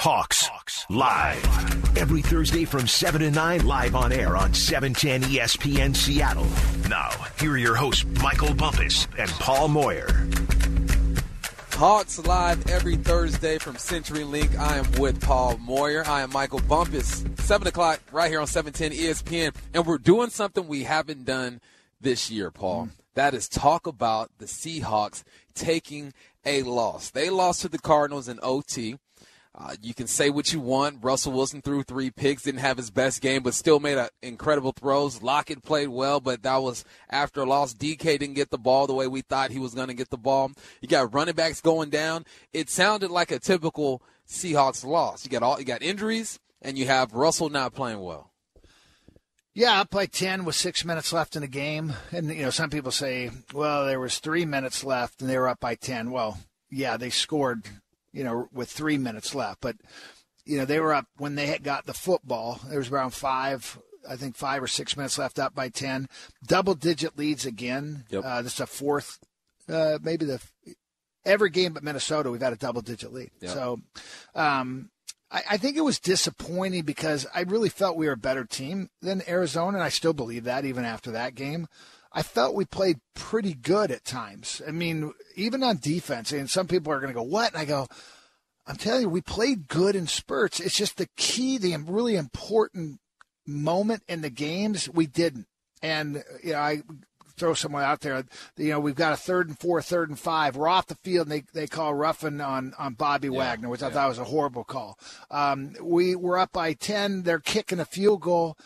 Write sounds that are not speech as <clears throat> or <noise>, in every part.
Hawks, Hawks live every Thursday from 7 to 9 live on air on 710 ESPN Seattle. Now, here are your hosts Michael Bumpus and Paul Moyer. Hawks live every Thursday from CenturyLink. I am with Paul Moyer. I am Michael Bumpus. 7 o'clock right here on 710 ESPN. And we're doing something we haven't done this year, Paul. Mm. That is talk about the Seahawks taking a loss. They lost to the Cardinals in OT. Uh, you can say what you want. Russell Wilson threw three picks, didn't have his best game, but still made a, incredible throws. Lockett played well, but that was after a loss. DK didn't get the ball the way we thought he was going to get the ball. You got running backs going down. It sounded like a typical Seahawks loss. You got all you got injuries, and you have Russell not playing well. Yeah, up by ten with six minutes left in the game, and you know some people say, well, there was three minutes left and they were up by ten. Well, yeah, they scored you know, with three minutes left. But, you know, they were up when they had got the football. There was around five, I think five or six minutes left up by 10. Double digit leads again. Yep. Uh, this is a fourth, uh, maybe the, every game but Minnesota, we've had a double digit lead. Yep. So, um, I, I think it was disappointing because I really felt we were a better team than Arizona, and I still believe that even after that game. I felt we played pretty good at times. I mean, even on defense, and some people are going to go, what? And I go, I'm telling you, we played good in spurts. It's just the key, the really important moment in the games, we didn't. And, you know, I throw someone out there. You know, we've got a third and four, third and five. We're off the field, and they, they call roughing on, on Bobby yeah, Wagner, which yeah. I thought was a horrible call. Um, we were up by 10. They're kicking a field goal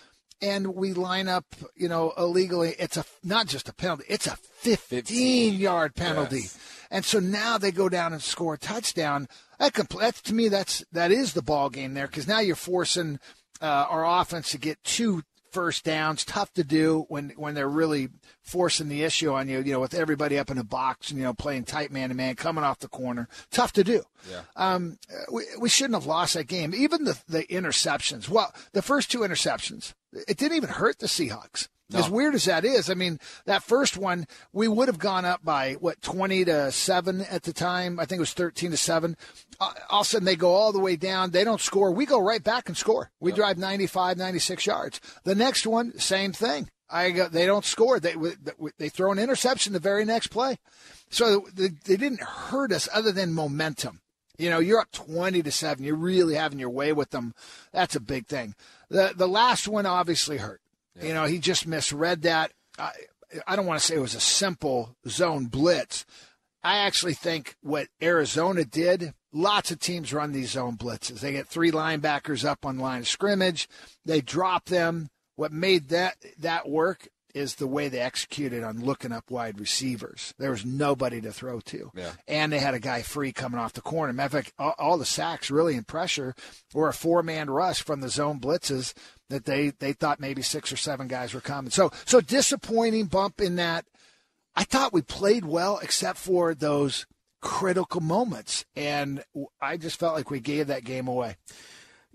and we line up, you know, illegally. It's a not just a penalty; it's a 15 yard penalty. Yes. And so now they go down and score a touchdown. That compl- that's to me that's that is the ball game there because now you're forcing uh, our offense to get two first downs. Tough to do when when they're really forcing the issue on you. You know, with everybody up in a box and you know playing tight man to man, coming off the corner. Tough to do. Yeah. Um, we we shouldn't have lost that game. Even the the interceptions. Well, the first two interceptions, it didn't even hurt the Seahawks. No. As weird as that is, I mean, that first one, we would have gone up by, what, 20 to 7 at the time? I think it was 13 to 7. Uh, all of a sudden, they go all the way down. They don't score. We go right back and score. We yep. drive 95, 96 yards. The next one, same thing. I go, they don't score. They they throw an interception the very next play. So they, they didn't hurt us other than momentum. You know, you're up 20 to 7. You're really having your way with them. That's a big thing. The the last one obviously hurt. Yeah. You know, he just misread that. I, I don't want to say it was a simple zone blitz. I actually think what Arizona did, lots of teams run these zone blitzes. They get three linebackers up on line of scrimmage, they drop them. What made that that work is the way they executed on looking up wide receivers. There was nobody to throw to. Yeah. And they had a guy free coming off the corner. Matter of fact, all, all the sacks really in pressure were a four man rush from the zone blitzes that they, they thought maybe six or seven guys were coming. So so disappointing bump in that. I thought we played well except for those critical moments. And I just felt like we gave that game away.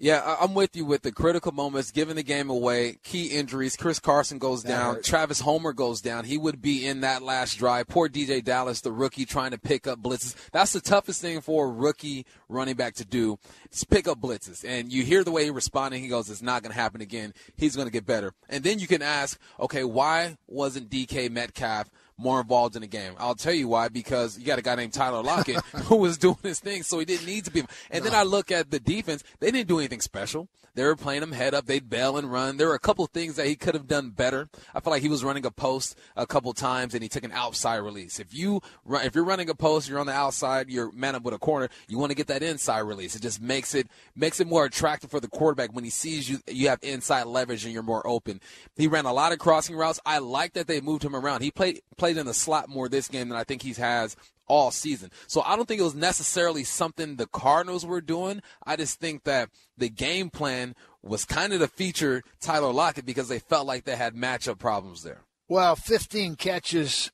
Yeah, I'm with you with the critical moments, giving the game away, key injuries. Chris Carson goes down. Travis Homer goes down. He would be in that last drive. Poor DeeJay Dallas, the rookie, trying to pick up blitzes. That's the toughest thing for a rookie running back to do is pick up blitzes. And you hear the way he responded. He goes, it's not going to happen again. He's going to get better. And then you can ask, okay, why wasn't DK Metcalf more involved in the game. I'll tell you why, because you got a guy named Tyler Lockett <laughs> who was doing his thing, so he didn't need to be. And no. then I look at the defense, they didn't do anything special. They were playing him head up, they'd bail and run. There were a couple things that he could have done better. I feel like he was running a post a couple times and he took an outside release. If you run, if you're running a post, you're on the outside, you're man up with a corner, you want to get that inside release. It just makes it makes it more attractive for the quarterback when he sees you you have inside leverage and you're more open. He ran a lot of crossing routes. I like that they moved him around. He played played in the slot more this game than I think he has all season. So I don't think it was necessarily something the Cardinals were doing. I just think that the game plan was kind of to feature Tyler Lockett because they felt like they had matchup problems there. Well, 15 catches,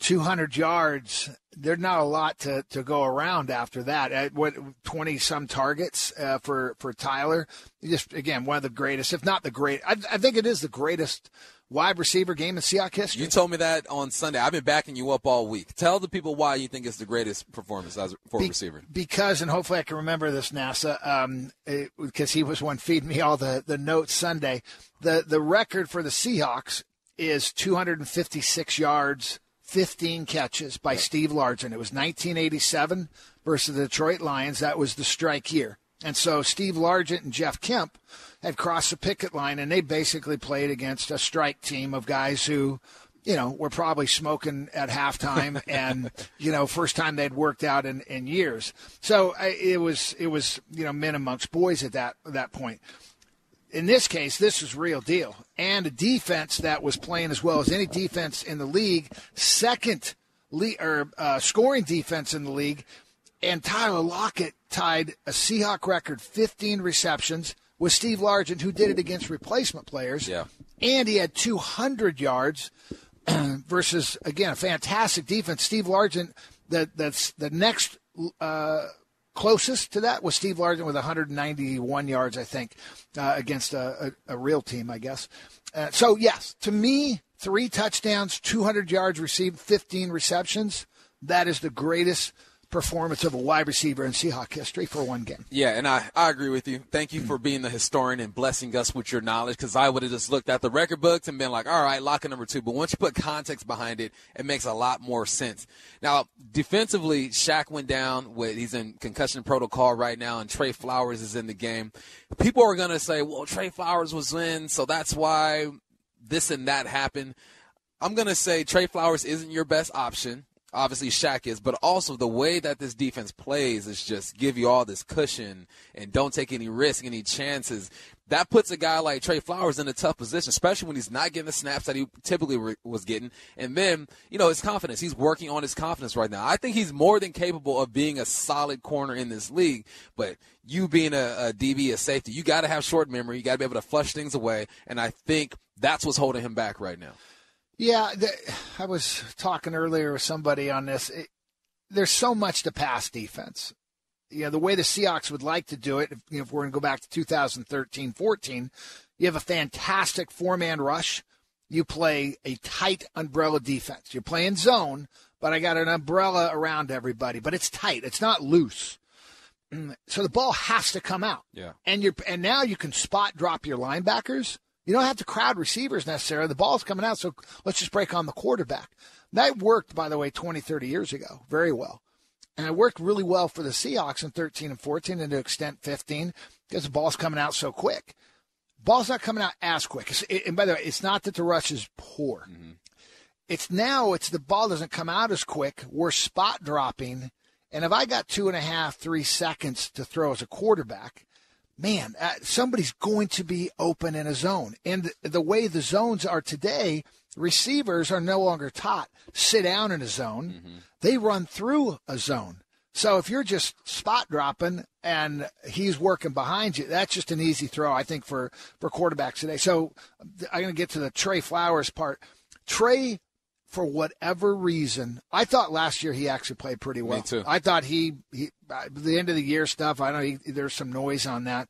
200 yards. There's not a lot to, to go around after that. At what 20 some targets uh, for for Tyler. Just again, one of the greatest, if not the great. I, I think it is the greatest wide receiver game in Seahawks history. You told me that on Sunday. I've been backing you up all week. Tell the people why you think it's the greatest performance as for Be- receiver. Because, and hopefully I can remember this, NASA, um, because he was one feeding me all the, the notes Sunday. The the record for the Seahawks is 256 yards, 15 catches by Steve Largent. It was 1987 versus the Detroit Lions. That was the strike year. And so Steve Largent and Jeff Kemp had crossed the picket line, and they basically played against a strike team of guys who, you know, were probably smoking at halftime, <laughs> and you know, first time they'd worked out in, in years. So it was it was you know men amongst boys at that that point. In this case, this is real deal, and a defense that was playing as well as any defense in the league, second le- or uh, scoring defense in the league, and Tyler Lockett tied a Seahawk record 15 receptions with Steve Largent, who did it against replacement players. Yeah. And he had 200 yards <clears throat> versus, again, a fantastic defense. Steve Largent, the, that's the next uh, closest to that was Steve Largent with 191 yards, I think, uh, against a, a, a, real team, I guess. Uh, so, yes, to me, three touchdowns, 200 yards received, 15 receptions. That is the greatest – performance of a wide receiver in Seahawk history for one game. Yeah, and I, I agree with you. Thank you for being the historian and blessing us with your knowledge because I would have just looked at the record books and been like, all right, lock number two. But once you put context behind it, it makes a lot more sense. Now, defensively, Shaq went down with, he's in concussion protocol right now, and Trey Flowers is in the game. People are to say, well, Trey Flowers was in, so that's why this and that happened. I'm going to say Trey Flowers isn't your best option obviously Shaq is, but also the way that this defense plays is just give you all this cushion and don't take any risk, any chances. That puts a guy like Trey Flowers in a tough position, especially when he's not getting the snaps that he typically re- was getting. And then, you know, his confidence. He's working on his confidence right now. I think he's more than capable of being a solid corner in this league. But you being a, a DB, a safety, you got to have short memory. You got to be able to flush things away. And I think that's what's holding him back right now. Yeah, the, I was talking earlier with somebody on this. It, there's so much to pass defense. You know, the way the Seahawks would like to do it, if, you know, if we're going to go back to 2013 14, you have a fantastic four man rush. You play a tight umbrella defense. You're playing zone, but I got an umbrella around everybody, but it's tight. It's not loose. Mm, so the ball has to come out. Yeah. And you're and now you can spot drop your linebackers you don't have to crowd receivers necessarily. The ball's coming out, so let's just break on the quarterback. That worked, by the way, 20, 30 years ago very well. And it worked really well for the Seahawks in 13 and 14 and to extent 15 because the ball's coming out so quick. Ball's not coming out as quick. and by the way, it's not that the rush is poor. Mm-hmm. It's now it's the ball doesn't come out as quick. We're spot dropping. And if I got two and a half, three seconds to throw as a quarterback, man, uh, somebody's going to be open in a zone. And the, the way the zones are today, receivers are no longer taught sit down in a zone. Mm-hmm. They run through a zone. So if you're just spot dropping and he's working behind you, that's just an easy throw, I think, for, for quarterbacks today. So I'm going to get to the Trey Flowers part. Trey for whatever reason, I thought last year he actually played pretty well. Me too. I thought he, he the end of the year stuff. I know he, there's some noise on that.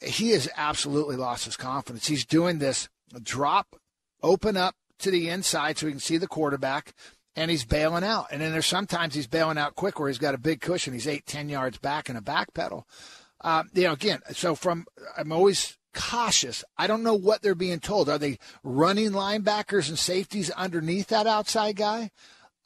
He has absolutely lost his confidence. He's doing this drop, open up to the inside so he can see the quarterback, and he's bailing out. And then there's sometimes he's bailing out quick where he's got a big cushion. He's eight, ten yards back in a back pedal. Uh, you know, again, so from I'm always cautious. I don't know what they're being told. Are they running linebackers and safeties underneath that outside guy?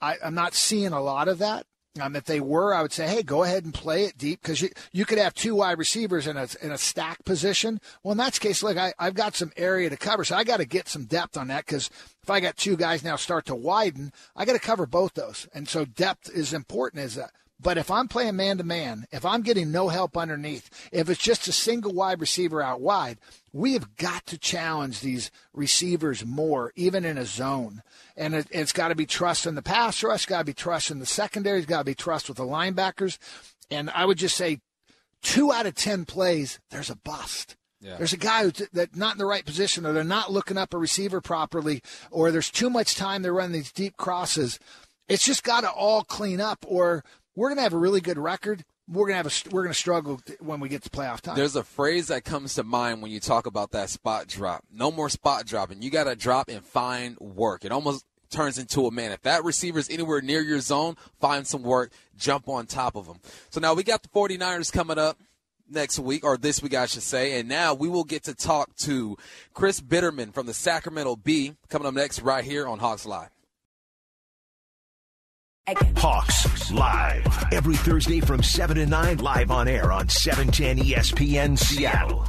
I, am not seeing a lot of that. Um, if they were, I would say, hey, go ahead and play it deep because you, you could have two wide receivers in a in a stack position. Well, in that case, look, I, I've got some area to cover, so I got to get some depth on that because if I got two guys now start to widen, I got to cover both those, and so depth is important as that. But if I'm playing man to man, if I'm getting no help underneath, if it's just a single wide receiver out wide, we have got to challenge these receivers more, even in a zone. And it, has got to be trust in the pass rush, got to be trust in the secondary, it's got to be trust with the linebackers. And I would just say two out of 10 plays, there's a bust. Yeah. There's a guy who's that not in the right position, or they're not looking up a receiver properly, or there's too much time they're running these deep crosses. It's just got to all clean up, or we're going to have a really good record, we're gonna have a we're gonna struggle when we get to playoff time. There's a phrase that comes to mind when you talk about that spot drop. No more spot dropping. You got to drop and find work. It almost turns into a man. If that receiver's anywhere near your zone, find some work, jump on top of them. So now we got the 49ers coming up next week, or this week, I should say. And now we will get to talk to Chris Biderman from the Sacramento Bee coming up next right here on Hawks Live. Hawks Live. Every Thursday from 7 to 9, live on air on 710 ESPN Seattle.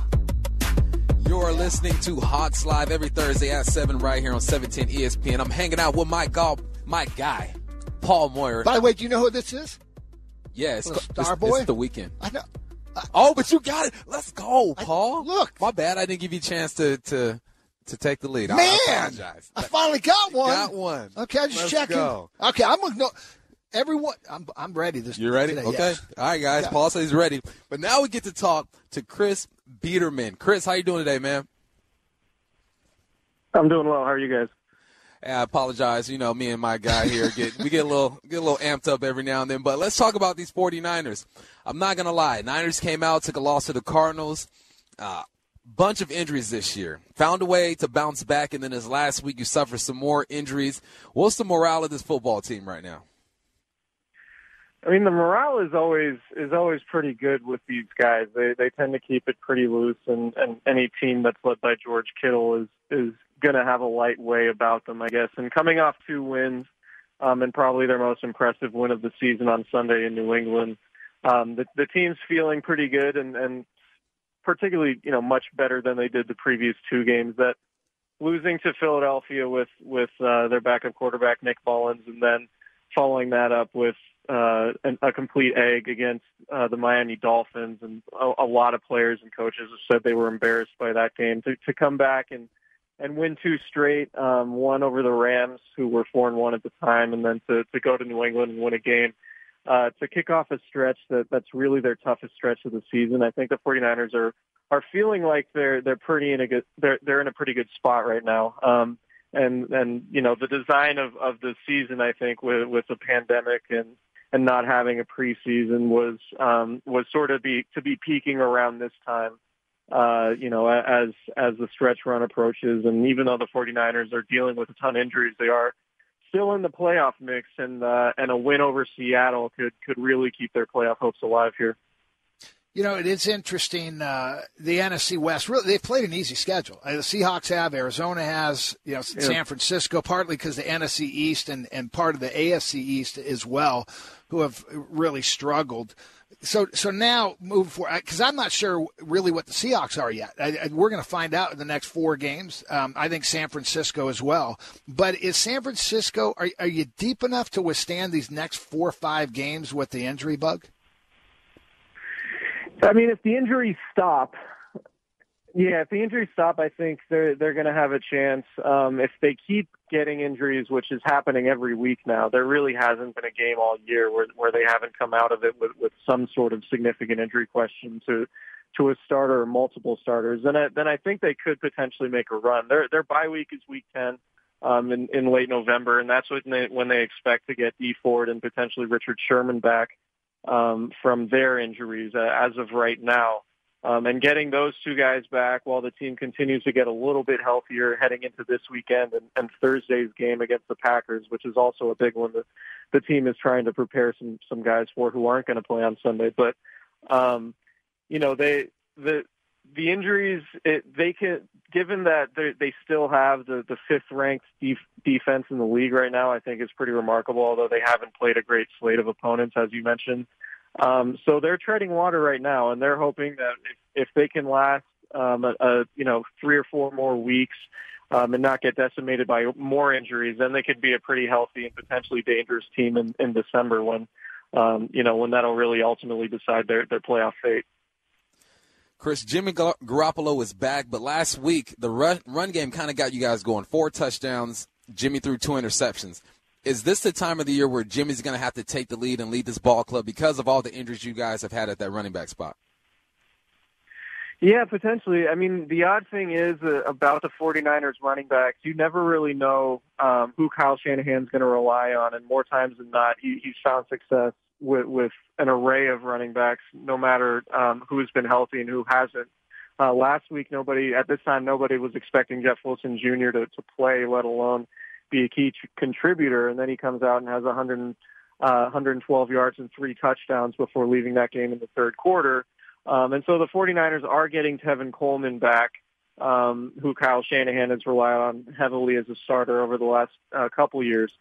You're listening to Hawks Live every Thursday at 7 right here on 710 ESPN. I'm hanging out with my golf, my guy, Paul Moyer. By the way, do you know who this is? Yeah, it's, Star it's, Boy? it's the Weeknd. I know. Oh, but you got it. Let's go, Paul. I, look. My bad. I didn't give you a chance to, to to take the lead. Man, I apologize. I finally got one. Got one. Okay, I just Let's checking. Go. Okay, I'm gonna know everyone. I'm I'm ready. This you ready? Today, okay. yes. All right, guys. Yeah. Paul says he's ready. But now we get to talk to Chris Biderman. Chris, how you doing today, man? I'm doing well. How are you guys? I apologize. You know, me and my guy here get we get a little <laughs> get a little amped up every now and then. But let's talk about these 49ers. I'm not gonna lie. Niners came out, took a loss to the Cardinals. Uh, bunch of injuries this year. Found a way to bounce back, and then this last week you suffered some more injuries. What's the morale of this football team right now? I mean, the morale is always is always pretty good with these guys. They they tend to keep it pretty loose, and and any team that's led by George Kittle is is going to have a light way about them, I guess. And coming off two wins, um, and probably their most impressive win of the season on Sunday in New England, um, the the team's feeling pretty good, and and particularly you know much better than they did the previous two games. That losing to Philadelphia with with uh, their backup quarterback Nick Mullens, and then following that up with uh, an, a complete egg against uh, the Miami Dolphins, and a, a lot of players and coaches have said they were embarrassed by that game. To, to come back and and win two straight, um, one over the Rams, who were four and one at the time, and then to to go to New England and win a game. Uh, to kick off a stretch that that's really their toughest stretch of the season. I think the 49ers are are feeling like they're they're pretty in a good they're they're in a pretty good spot right now. Um, and and you know the design of of the season, I think with with the pandemic and and not having a preseason was um, was sort of be to be peaking around this time. Uh, you know, as as the stretch run approaches, and even though the 49ers are dealing with a ton of injuries, they are still in the playoff mix, and uh, and a win over Seattle could could really keep their playoff hopes alive here. You know, it is interesting. Uh, the NFC West, really, they've played an easy schedule. Uh, the Seahawks have, Arizona has, you know, Yeah. San Francisco, partly because the NFC East and, and part of the AFC East as well, who have really struggled. So, so now moving forward, because I'm not sure really what the Seahawks are yet. I, I, we're going to find out in the next four games. Um, I think San Francisco as well. But is San Francisco? Are, are you deep enough to withstand these next four or five games with the injury bug? I mean, if the injuries stop, yeah, if the injuries stop, I think they're they're going to have a chance. Um, if they keep getting injuries, which is happening every week now, there really hasn't been a game all year where where they haven't come out of it with with some sort of significant injury question to to a starter or multiple starters. Then I, then I think they could potentially make a run. Their their bye week is week ten. Um, in, in late November, and that's when they when they expect to get Dee Ford and potentially Richard Sherman back um, from their injuries uh, as of right now. Um, and getting those two guys back while the team continues to get a little bit healthier heading into this weekend and, and Thursday's game against the Packers, which is also a big one that the team is trying to prepare some some guys for who aren't going to play on Sunday. But um, you know, they the the injuries it, they can given that they still have the the fifth ranked def, defense in the league right now. I think is pretty remarkable. Although they haven't played a great slate of opponents, as you mentioned. Um, so they're treading water right now, and they're hoping that if, if they can last, um, a, a, you know, three or four more weeks um, and not get decimated by more injuries, then they could be a pretty healthy and potentially dangerous team in, in December when, um, you know, when that'll really ultimately decide their, their playoff fate. Chris, Jimmy Gar- Garoppolo is back, but last week the run, run game kind of got you guys going. Four touchdowns. Jimmy threw two interceptions. Is this the time of the year where Jimmy's going to have to take the lead and lead this ball club because of all the injuries you guys have had at that running back spot? Yeah, potentially. I mean, the odd thing is uh, about the 49ers running backs, you never really know um, who Kyle Shanahan's going to rely on, and more times than not, he, he's found success with, with an array of running backs, no matter um, who's been healthy and who hasn't. Uh, last week, nobody at this time nobody was expecting Jeff Wilson Jr. to to play, let alone be a key contributor. And then he comes out and has 100, uh, 112 yards and three touchdowns before leaving that game in the third quarter. Um, and so the 49ers are getting Tevin Coleman back, um, who Kyle Shanahan has relied on heavily as a starter over the last uh, couple years.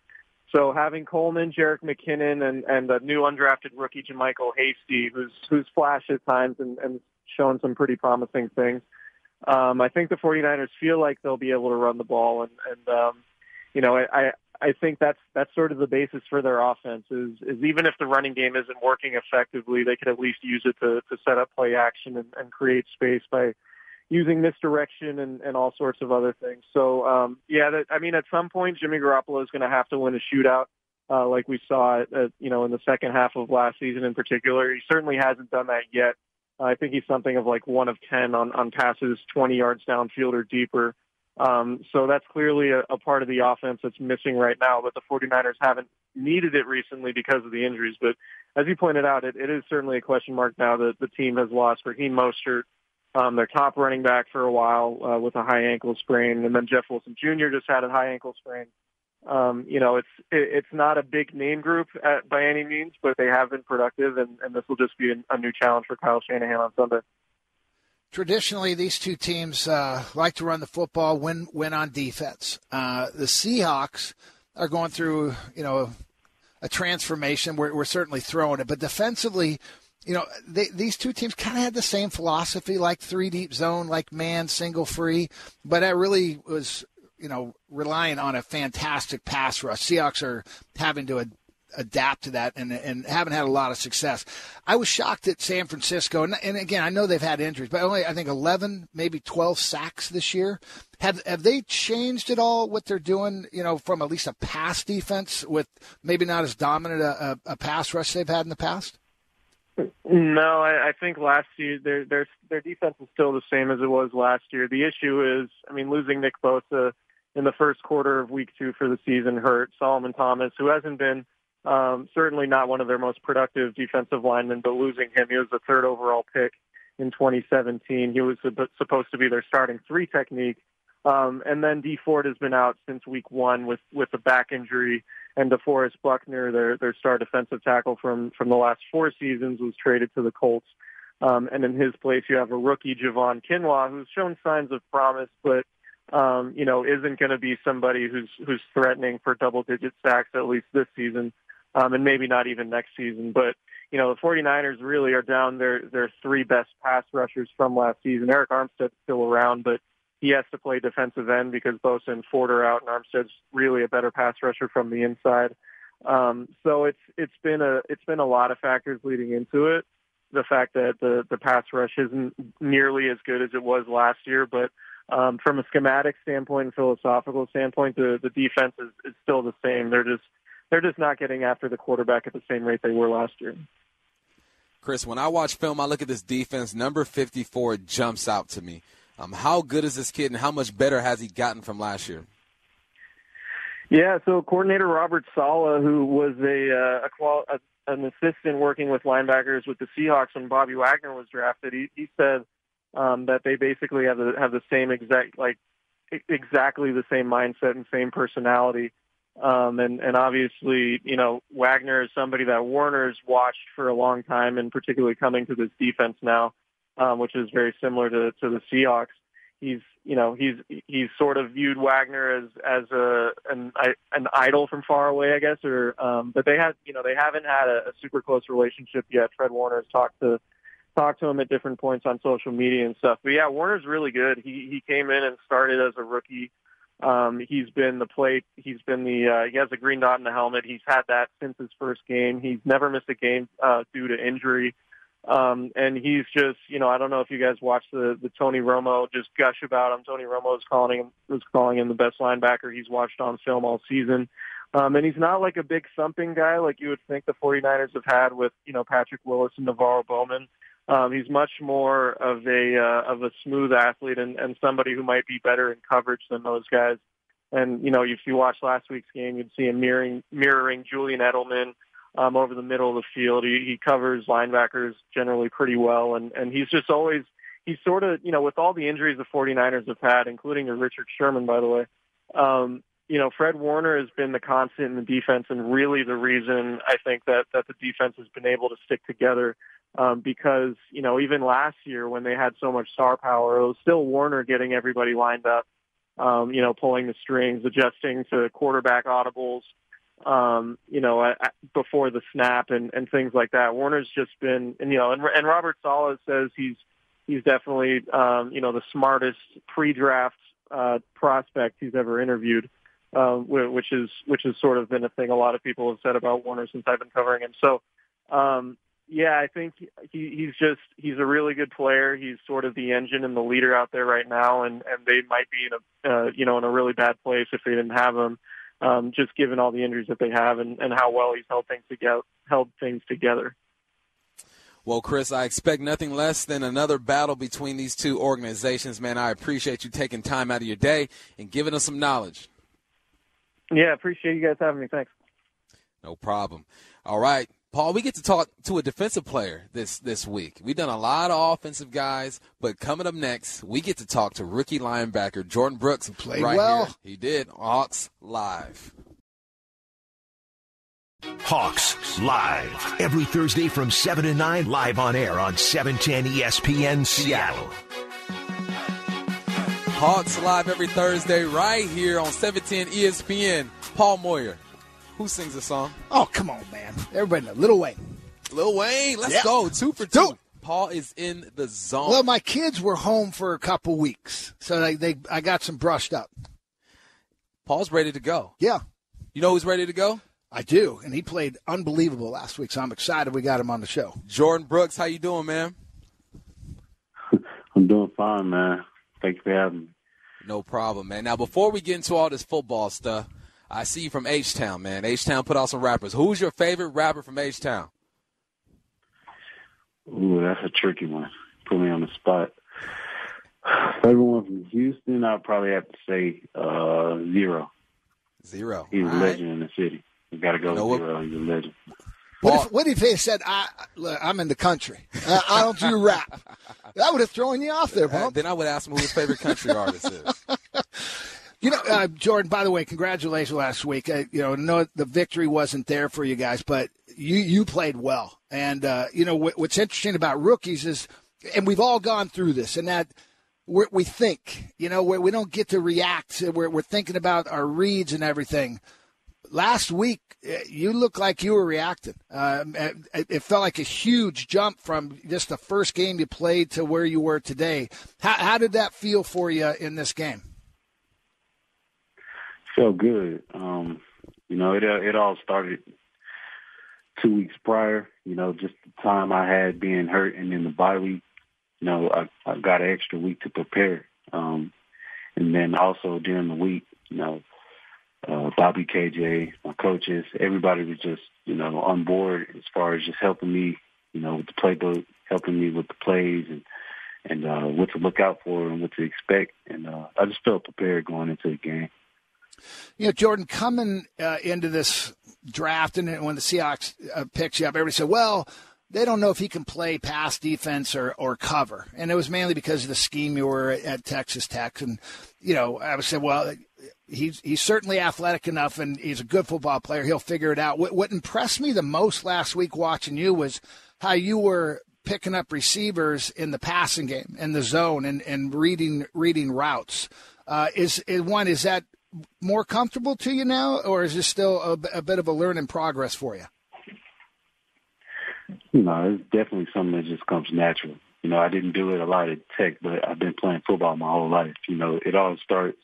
So having Coleman, Jerick McKinnon, and and the new undrafted rookie JaMycal Hasty, who's who's flashed at times and, and shown some pretty promising things. Um, I think the 49ers feel like they'll be able to run the ball, and and um, you know I I think that's that's sort of the basis for their offense is is even if the running game isn't working effectively, they could at least use it to to set up play action and, and create space by using misdirection and, and all sorts of other things. So um, yeah, that, I mean, at some point, Jimmy Garoppolo is going to have to win a shootout, uh, like we saw, at, at, you know, in the second half of last season in particular. He certainly hasn't done that yet. Uh, I think he's something of like one of ten on on passes 20 yards downfield or deeper. Um, so that's clearly a, a part of the offense that's missing right now. But the 49ers haven't needed it recently because of the injuries. But as you pointed out, it, it is certainly a question mark now that the team has lost Raheem Mostert um, their top running back for a while uh, with a high ankle sprain, and then Jeff Wilson Jr. just had a high ankle sprain. Um, you know, it's it, it's not a big name group at, by any means, but they have been productive, and, and this will just be a, a new challenge for Kyle Shanahan on Sunday. Traditionally, these two teams uh, like to run the football, win win on defense. Uh, the Seahawks are going through, you know, a transformation. We're, we're certainly throwing it, but defensively, you know, they, these two teams kind of had the same philosophy, like three deep zone, like man single free, but that really was, you know, relying on a fantastic pass rush. Seahawks are having to ad- adapt to that and, and haven't had a lot of success. I was shocked at San Francisco, and, and again, I know they've had injuries, but only I think 11, maybe 12 sacks this year. Have have they changed at all what they're doing? You know, from at least a pass defense with maybe not as dominant a, a, a pass rush they've had in the past. No, I, I think last year their their their defense is still the same as it was last year. The issue is, I mean, losing Nick Bosa in the first quarter of Week Two for the season hurt Solomon Thomas, who hasn't been um, certainly not one of their most productive defensive linemen, but losing him, he was the third overall pick in 2017. He was supposed to be their starting three technique, um, and then Dee Ford has been out since Week One with with a back injury and DeForest Buckner, their their star defensive tackle from from the last four seasons, was traded to the Colts. Um, and in his place, you have a rookie Javon Kinlaw, who's shown signs of promise, but um, you know isn't going to be somebody who's who's threatening for double digit sacks at least this season, um, and maybe not even next season. But you know the 49ers really are down their their three best pass rushers from last season. Arik Armstead's still around, but he has to play defensive end because Bosa and Ford are out, and Armstead's really a better pass rusher from the inside. Um, so it's it's been a it's been a lot of factors leading into it. The fact that the the pass rush isn't nearly as good as it was last year, but um, from a schematic standpoint and philosophical standpoint, the the defense is, is still the same. They're just they're just not getting after the quarterback at the same rate they were last year. Chris, when I watch film, I look at this defense. Number 54 jumps out to me. Um, how good is this kid, and how much better has he gotten from last year? Yeah, so coordinator Robert Saleh, who was a, uh, a, qual- a an assistant working with linebackers with the Seahawks when Bobby Wagner was drafted, he, he said um, that they basically have the have the same exact like exactly the same mindset and same personality. Um, and, and obviously, you know, Wagner is somebody that Warner's watched for a long time, and particularly coming to this defense now um, which is very similar to, to the Seahawks. He's, you know, he's he's sort of viewed Wagner as as a an an idol from far away, I guess, or um, but they have, you know, they haven't had a, a super close relationship yet. Fred Warner has talked to talked to him at different points on social media and stuff. But yeah, Warner's really good. He he came in and started as a rookie. Um, he's been the plate. He's been the. Uh, he has a green dot in the helmet. He's had that since his first game. He's never missed a game uh, due to injury. Um, and he's just, you know, I don't know if you guys watched the the Tony Romo just gush about him. Tony Romo is calling him was calling him the best linebacker he's watched on film all season. Um, and he's not like a big thumping guy like you would think the 49ers have had with, you know, Patrick Willis and NaVorro Bowman. Um, he's much more of a uh, of a smooth athlete and, and somebody who might be better in coverage than those guys. And you know, if you watch last week's game, you'd see him mirroring mirroring Julian Edelman um, over the middle of the field. He, he covers linebackers generally pretty well, and and he's just always he's sort of you know with all the injuries the 49ers have had, including a Richard Sherman, by the way. Um, you know, Fred Warner has been the constant in the defense and really the reason I think that, that the defense has been able to stick together. Um, because, you know, even last year when they had so much star power, it was still Warner getting everybody lined up, um, you know, pulling the strings, adjusting to quarterback audibles, um, you know, at, before the snap and, and things like that. Warner's just been, and, you know, and, and Robert Saleh says he's, he's definitely, um, you know, the smartest pre-draft, uh, prospect he's ever interviewed um, which is which has sort of been a thing a lot of people have said about Warner since I've been covering him. So, um, yeah, I think he, he's just he's a really good player. He's sort of the engine and the leader out there right now, and and they might be in a uh, you know in a really bad place if they didn't have him. Um, just given all the injuries that they have and, and how well he's held things together, held things together. Well, Chris, I expect nothing less than another battle between these two organizations, man. I appreciate you taking time out of your day and giving us some knowledge. Yeah, appreciate you guys having me. Thanks. No problem. All right. Paul, we get to talk to a defensive player this this week. We've done a lot of offensive guys, but coming up next, we get to talk to rookie linebacker Jordyn Brooks. Played right well. Here. He did. Hawks live. Hawks live every Thursday from 7 to 9 live on air on 710 ESPN Seattle. Hawks live every Thursday right here on 710 ESPN. Paul Moyer. Who sings the song? Oh, come on, man. Everybody know. Lil Wayne. Lil Wayne. Let's Yeah. go. Two for two. Paul is in the zone. Well, my kids were home for a couple weeks, so they, they I got some brushed up. Paul's ready to go. Yeah, You know who's ready to go? I do, and he played unbelievable last week. So I'm excited we got him on the show. Jordyn Brooks. How you doing, man? <laughs> I'm doing fine, man. Thank you for having me. No problem, man. Now, before we get into all this football stuff, I see you from H Town, man. H Town put out some rappers. Who's your favorite rapper from H Town? Ooh, that's a tricky one. Put me on the spot. Everyone from Houston, I'd probably have to say uh, Z-Ro. Z-Ro. He's All a right. legend in the city. You got to go You know what? Z-Ro. He's a legend. What Paul- if, what if he said, I. I'm in the country. I, I don't do rap. That would have thrown you off there, Uh, Bump. then I would ask him who his favorite country <laughs> artist is. You know, uh, Jordyn. By the way, congratulations last week. Uh, you know, no, the victory wasn't there for you guys, but you you played well. And uh, you know what, what's interesting about rookies is, and we've all gone through this, and that we think, you know, we we don't get to react. We're we're thinking about our reads and everything. Last week, uh, you looked like you were reacting. Um, it, it felt like a huge jump from just the first game you played to where you were today. How, how did that feel for you in this game? Felt good. Um, you know, it it all started two weeks prior. You know, just the time I had being hurt and in the bye week. You know, I, I got an extra week to prepare. Um, and then also during the week, you know, uh, Bobby KJ, my coaches, everybody was just, you know, on board as far as just helping me, you know, with the playbook, helping me with the plays and, and, uh, what to look out for and what to expect. And, uh, I just felt prepared going into the game. You know, Jordyn, coming uh, into this draft and when the Seahawks uh, picks you up, everybody said, well, they don't know if he can play pass defense or, or cover. And it was mainly because of the scheme you were at Texas Tech. And, you know, I would say, well, he's, he's certainly athletic enough and he's a good football player. He'll figure it out. What, what impressed me the most last week watching you was how you were picking up receivers in the passing game in the zone and, and reading reading routes. Uh, is, is one is that more comfortable to you now, or is this still a, a bit of a learn in progress for you? Know, it's definitely something that just comes natural. You know, I didn't do it a lot at Tech, but I've been playing football my whole life. You know, it all starts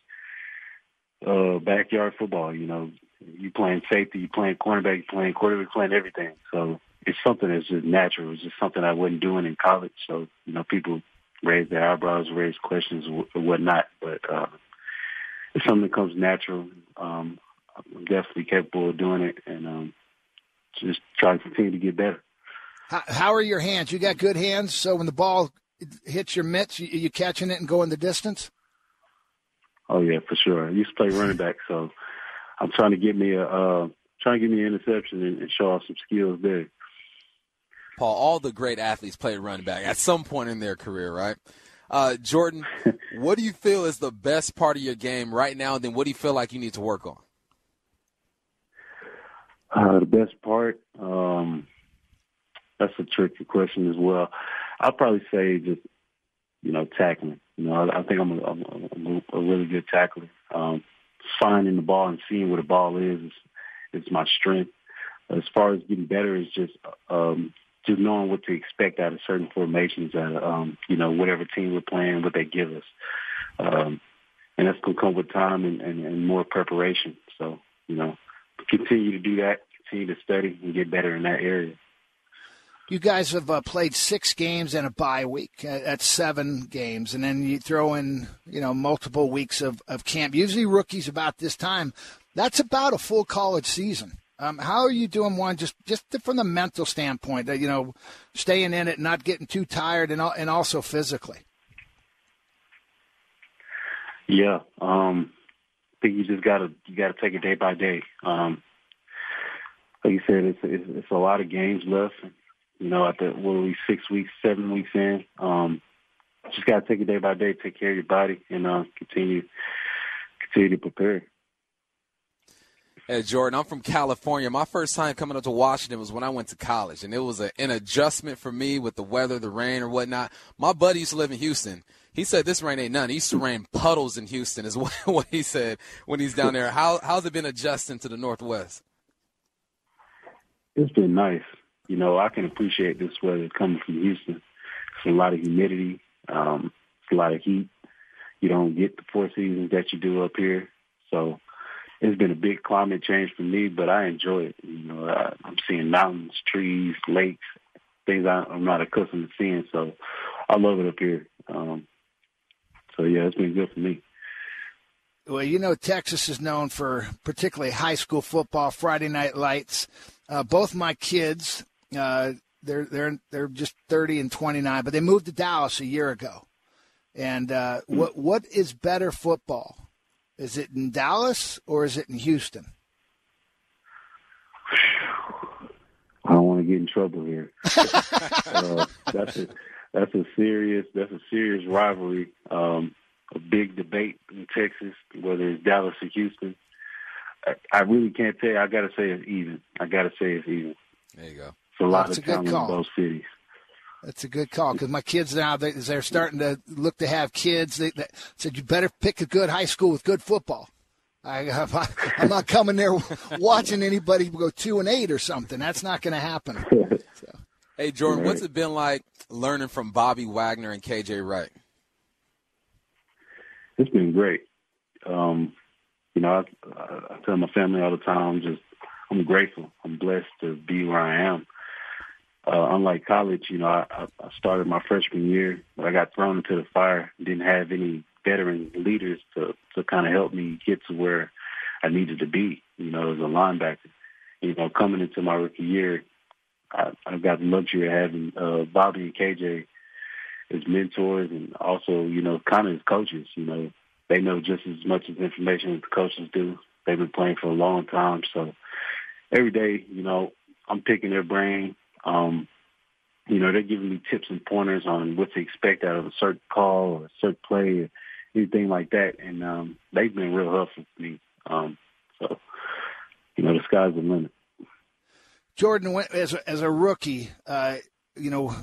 uh backyard football. You know, you playing safety, you playing cornerback, you playing quarterback, playing everything. So it's something that's just natural. It's just something I wasn't doing in college. So you know, people raise their eyebrows, raise questions or whatnot, but uh, it's something that comes natural. Um, I'm definitely capable of doing it, and um, just try to continue to get better. How, how are your hands? You got good hands, so when the ball hits your mitts, you, you catching it and going the distance. Oh yeah, for sure. I used to play running back, so I'm trying to get me a uh, trying to give me an interception and, and show off some skills there. Paul, all the great athletes play running back at some point in their career, right? Uh, Jordyn, <laughs> what do you feel is the best part of your game right now? And then what do you feel like you need to work on? Uh, the best part, um, that's a tricky question as well. I'd probably say just, you know, tackling. You know, I, I think I'm a, I'm a, a really good tackler. Um, finding the ball and seeing where the ball is is, is my strength. As far as getting better is just um, just knowing what to expect out of certain formations, out of, um, you know, whatever team we're playing, what they give us. Um, and that's going to come with time and, and, and more preparation. So, you know, continue to do that, continue to study and get better in that area. You guys have uh, played six games and a bye week. Uh, that's seven games, and then you throw in, you know, multiple weeks of, of camp. Usually, rookies about this time, that's about a full college season. Um, how are you doing? One just just from the mental standpoint, that you know, staying in it, not getting too tired, and and also physically. Yeah, um, I think you just gotta you gotta take it day by day. Um, like you said, it's, it's it's a lot of games left. You know, at the what are we six weeks, seven weeks in. Um, just gotta take it day by day, take care of your body, and uh, continue continue to prepare. Hey, Jordan, I'm from California. My first time coming up to Washington was when I went to college, and it was a, an adjustment for me with the weather, the rain, or whatnot. My buddy used to live in Houston. He said this rain ain't none. He used to rain puddles in Houston, is <laughs> what, what he said when he's down there. How, how's it been adjusting to the Northwest? It's been nice. You know, I can appreciate this weather coming from Houston. It's a lot of humidity. Um, it's a lot of heat. You don't get the four seasons that you do up here. So it's been a big climate change for me, but I enjoy it. You know, I, I'm seeing mountains, trees, lakes, things I, I'm not accustomed to seeing. So I love it up here. Um, so yeah, it's been good for me. Well, you know, Texas is known for particularly high school football, Friday night lights. Uh, both my kids, uh, they're they're they're just 30 and 29, but they moved to Dallas a year ago. And uh, what what is better football? Is it in Dallas or is it in Houston? I don't want to get in trouble here. <laughs> uh, that's a that's a serious that's a serious rivalry. Um, a big debate in Texas, whether it's Dallas or Houston. I, I really can't tell you. I got to say it's even. I got to say it's even. There you go. It's a lot That's of talent in both cities. That's a good call because my kids now they, they're starting to look to have kids. They, they, said you better pick a good high school with good football. I, <laughs> I'm not coming there <laughs> watching anybody go two and eight or something. That's not going to happen. <laughs> So. Hey Jordyn, what's it been like learning from Bobby Wagner and KJ Wright? It's been great. Um, you know, I, I tell my family all the time, just, I'm grateful. I'm blessed to be where I am. Uh, unlike college, you know, I, I started my freshman year, but I got thrown into the fire. Didn't have any veteran leaders to to kind of help me get to where I needed to be. You know, as a linebacker. You know, coming into my rookie year, I, I got the luxury of having uh, Bobby and KJ as mentors, and also, you know, kind of as coaches. You know, they know just as much as information as the coaches do. They've been playing for a long time, so every day, you know, I'm picking their brain um, you know, they're giving me tips and pointers on what to expect out of a certain call or a certain play or anything like that. And um, they've been real helpful for me. Um, so, you know, the sky's the limit. Jordyn, as a, as a rookie, uh, you know,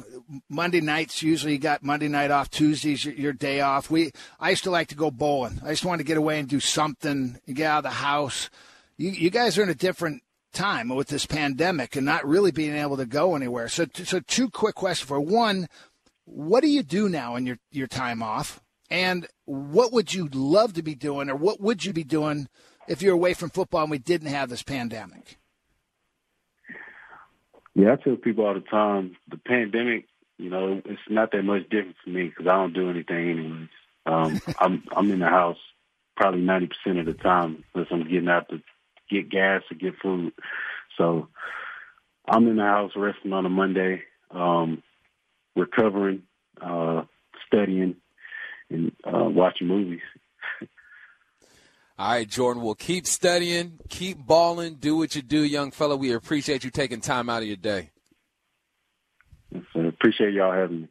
Monday nights usually you got Monday night off. Tuesdays your, your, day off. We I used to like to go bowling. I just wanted to get away and do something, get out of the house. You, you guys are in a different time with this pandemic and not really being able to go anywhere. So, so two quick questions for one: What do you do now in your your time off? And what would you love to be doing, or what would you be doing if you're away from football and we didn't have this pandemic? Yeah, I tell people all the time the pandemic. You know, it's not that much different for me because I don't do anything anyways. Um, <laughs> I'm I'm in the house probably ninety percent of the time unless I'm getting out to get gas to get food. So I'm in the house resting on a Monday, um, recovering, uh, studying, and uh, watching movies. All right, Jordyn. Well, keep studying, keep balling, do what you do, young fella. We appreciate you taking time out of your day. Yes, appreciate y'all having me.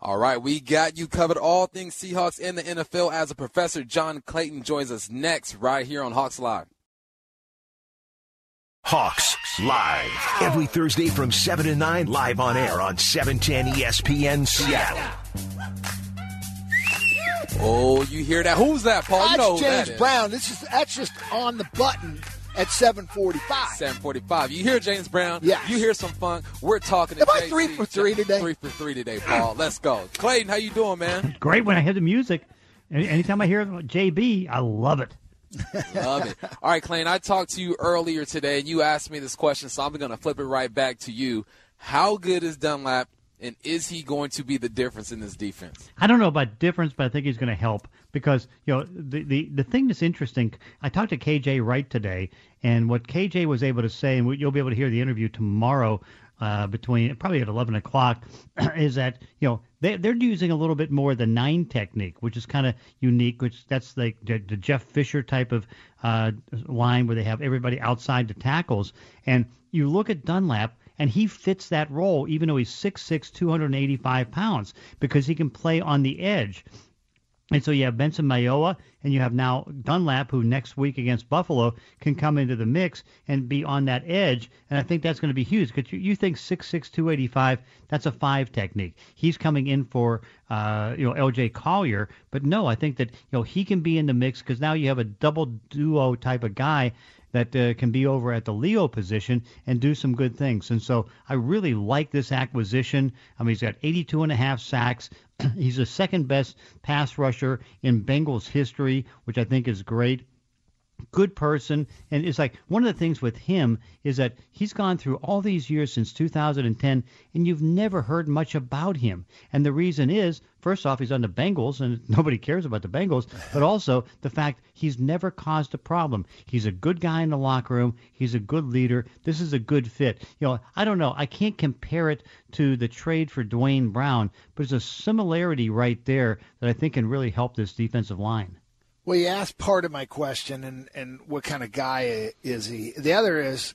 All right, we got you covered all things Seahawks in the NFL as a professor. John Clayton joins us next right here on Hawks Live. Hawks Live. Every Thursday from 7 to 9, live on air on 710 ESPN Seattle. Oh, you hear that? Who's that, Paul? That's you know James that Brown. This is that's just on the button at 7:45. 745. You hear James Brown? Yeah. You hear some funk. We're talking to Am I three for three today? Three for three today, Paul. Let's go. Clayton, how you doing, man? <laughs> Great when I hear the music. Anytime I hear JB, I love it. Love it. All right, Clayton, I talked to you earlier today, and you asked me this question, so I'm going to flip it right back to you. How good is Dunlap, and is he going to be the difference in this defense? I don't know about difference, but I think he's going to help because you know the, the the thing that's interesting. I talked to KJ Wright today, and what KJ was able to say, and you'll be able to hear the interview tomorrow. Uh, between probably at 11 o'clock, <clears throat> is that you know they they're using a little bit more of the nine technique, which is kind of unique. Which that's like the, the Jeff Fisher type of uh, line where they have everybody outside the tackles, and you look at Dunlap, and he fits that role even though he's 6'6", 285 pounds because he can play on the edge. And so you have Benson Mayowa, and you have now Dunlap, who next week against Buffalo can come into the mix and be on that edge. And I think that's going to be huge because you, you think 6'6", 285, that's a five technique. He's coming in for uh, you know L.J. Collier, but no, I think that you know he can be in the mix because now you have a double duo type of guy that uh, can be over at the Leo position and do some good things. And so I really like this acquisition. I mean, he's got 82 and a half sacks. <clears throat> he's the second best pass rusher in Bengals history, which I think is great good person. And it's like one of the things with him is that he's gone through all these years since 2010 and you've never heard much about him. And the reason is first off he's on the Bengals and <laughs> nobody cares about the Bengals but also the fact he's never caused a problem. He's a good guy in the locker room. He's a good leader. This is a good fit. You know I don't know. I can't compare it to the trade for Duane Brown but there's a similarity right there that I think can really help this defensive line Well, you asked part of my question, and, and what kind of guy is he? The other is,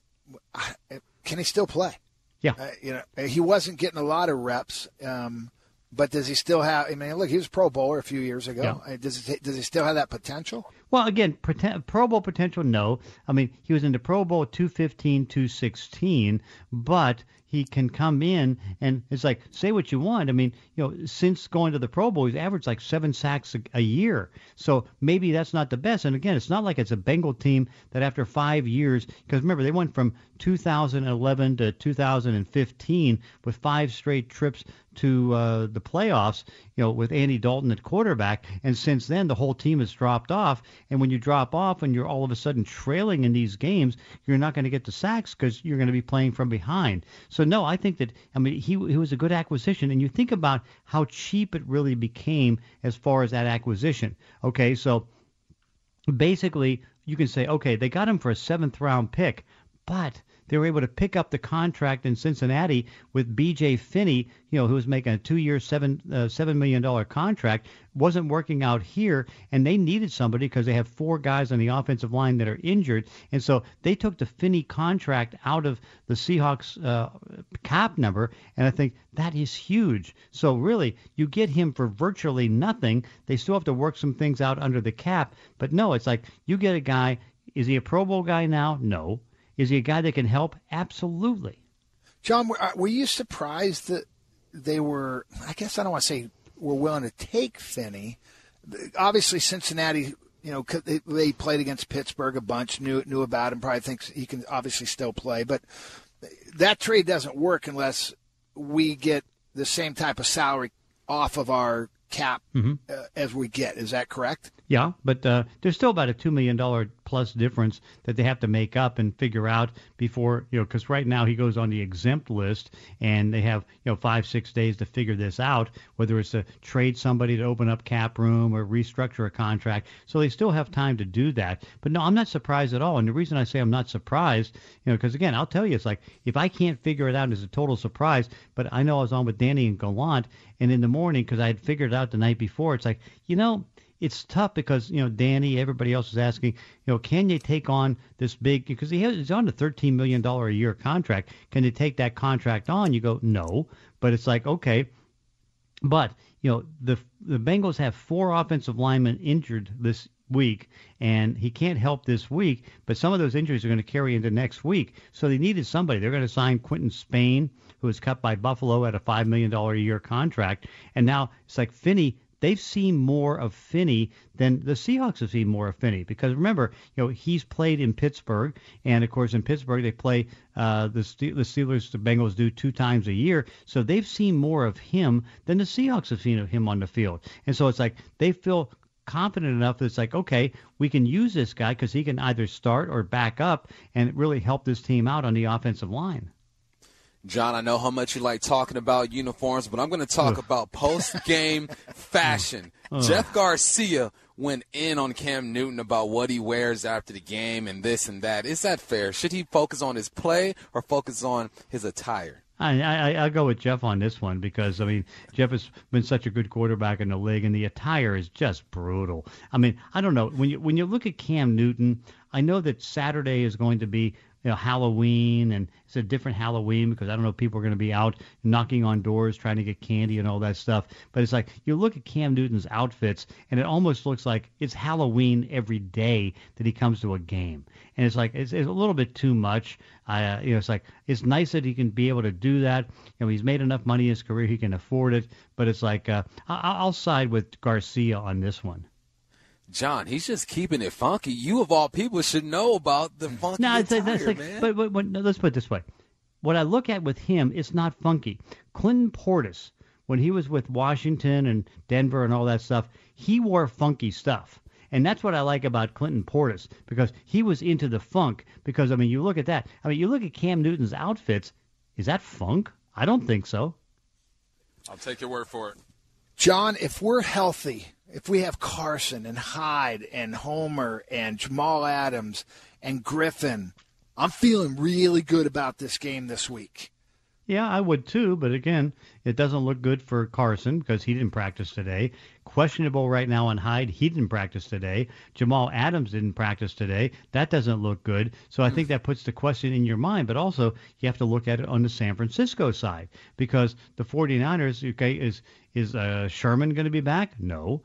can he still play? Yeah. Uh, you know, he wasn't getting a lot of reps, um, but does he still have? I mean, look, he was Pro Bowler a few years ago. Yeah. Uh, Does he, does he still have that potential? Well, again, poten- Pro Bowl potential, no. I mean, he was in the Pro Bowl 215, 216, but he can come in and it's like, say what you want. I mean, you know, since going to the Pro Bowl, he's averaged like seven sacks a, a year. So maybe that's not the best. And again, it's not like it's a Bengal team that after five years, because remember, they went from 2011 to 2015 with five straight trips to uh, the playoffs, you know, with Andy Dalton at quarterback. And since then, the whole team has dropped off. And when you drop off and you're all of a sudden trailing in these games, you're not going to get the sacks because you're going to be playing from behind. So no, I think that I mean he he was a good acquisition. And you think about how cheap it really became as far as that acquisition. Okay, so basically you can say, okay, they got him for a seventh round pick, but they were able to pick up the contract in Cincinnati with B.J. Finney, you know, who was making a two-year, seven uh, seven million dollar contract, wasn't working out here, and they needed somebody because they have four guys on the offensive line that are injured, and so they took the Finney contract out of the Seahawks uh, cap number, and I think that is huge. So really, you get him for virtually nothing. They still have to work some things out under the cap, but no, it's like you get a guy. Is he a Pro Bowl guy now? No. Is he a guy that can help? Absolutely. John, were, uh, you surprised that they were? I guess I don't want to say were willing to take Finney. Obviously, Cincinnati. You know, they, they played against Pittsburgh a bunch, knew knew about him, probably thinks he can obviously still play. But that trade doesn't work unless we get the same type of salary off of our cap uh, as we get. Is that correct? Yeah, but uh, there's still about a two million dollar plus difference that they have to make up and figure out before you know. Because right now he goes on the exempt list, and they have you know five six days to figure this out. Whether it's to trade somebody to open up cap room or restructure a contract, so they still have time to do that. But no, I'm not surprised at all. And the reason I say I'm not surprised, you know, because again, I'll tell you, it's like if I can't figure it out, it's a total surprise. But I know I was on with Danny and Gallant, and in the morning because I had figured it out the night before, it's like you know it's tough because you know Danny, everybody else is asking, you know, can you take on this big because he has, he's on a 13 million dollar a year contract. Can you take that contract on? You go no, but it's like okay, but you know the the Bengals have four offensive linemen injured this week, and he can't help this week. But some of those injuries are going to carry into next week, so they needed somebody. They're going to sign Quinton Spain, who was cut by Buffalo at a five million dollar a year contract, and now it's like Finney they've seen more of Finney than the Seahawks have seen more of Finney. Because remember, you know, he's played in Pittsburgh, and of course in Pittsburgh they play uh, the the Steelers, the Bengals do two times a year, so they've seen more of him than the Seahawks have seen of him on the field. And so it's like they feel confident enough that it's like, okay, we can use this guy because he can either start or back up and really help this team out on the offensive line. John, I know how much you like talking about uniforms, but I'm going to talk about post game <laughs> fashion. Jeff Garcia went in on Cam Newton about what he wears after the game and this and that. Is that fair? Should he focus on his play or focus on his attire? I, I I'll go with Jeff on this one because I mean Jeff has been such a good quarterback in the league, and the attire is just brutal. I mean I don't know when you when you look at Cam Newton, I know that Saturday is going to be you know Halloween and it's a different Halloween because I don't know people are going to be out knocking on doors trying to get candy and all that stuff. But it's like you look at Cam Newton's outfits and it almost looks like it's Halloween every day that he comes to a game. And it's like it's, it's a little bit too much. Uh, you know, it's like it's nice that he can be able to do that. You know, he's made enough money in his career he can afford it. But it's like uh, I- I'll side with Garcia on this one. John, he's just keeping it funky. You of all people should know about the funky no, attire, that's like, man. But, but, but no, let's put it this way: what I look at with him, it's not funky. Clinton Portis, when he was with Washington and Denver and all that stuff, he wore funky stuff. And that's what I like about Clinton Portis because he was into the funk. Because I mean, you look at that. I mean, you look at Cam Newton's outfits. Is that funk? I don't think so. I'll take your word for it. John, if we're healthy, if we have Carson and Hyde and Homer and Jamal Adams and Griffin, I'm feeling really good about this game this week. Yeah, I would too, but again, it doesn't look good for Carson because he didn't practice today. Questionable right now on Hyde. He didn't practice today. Jamal Adams didn't practice today. That doesn't look good. So I think that puts the question in your mind, but also you have to look at it on the San Francisco side because the 49ers, okay, is is uh, Sherman going to be back? No.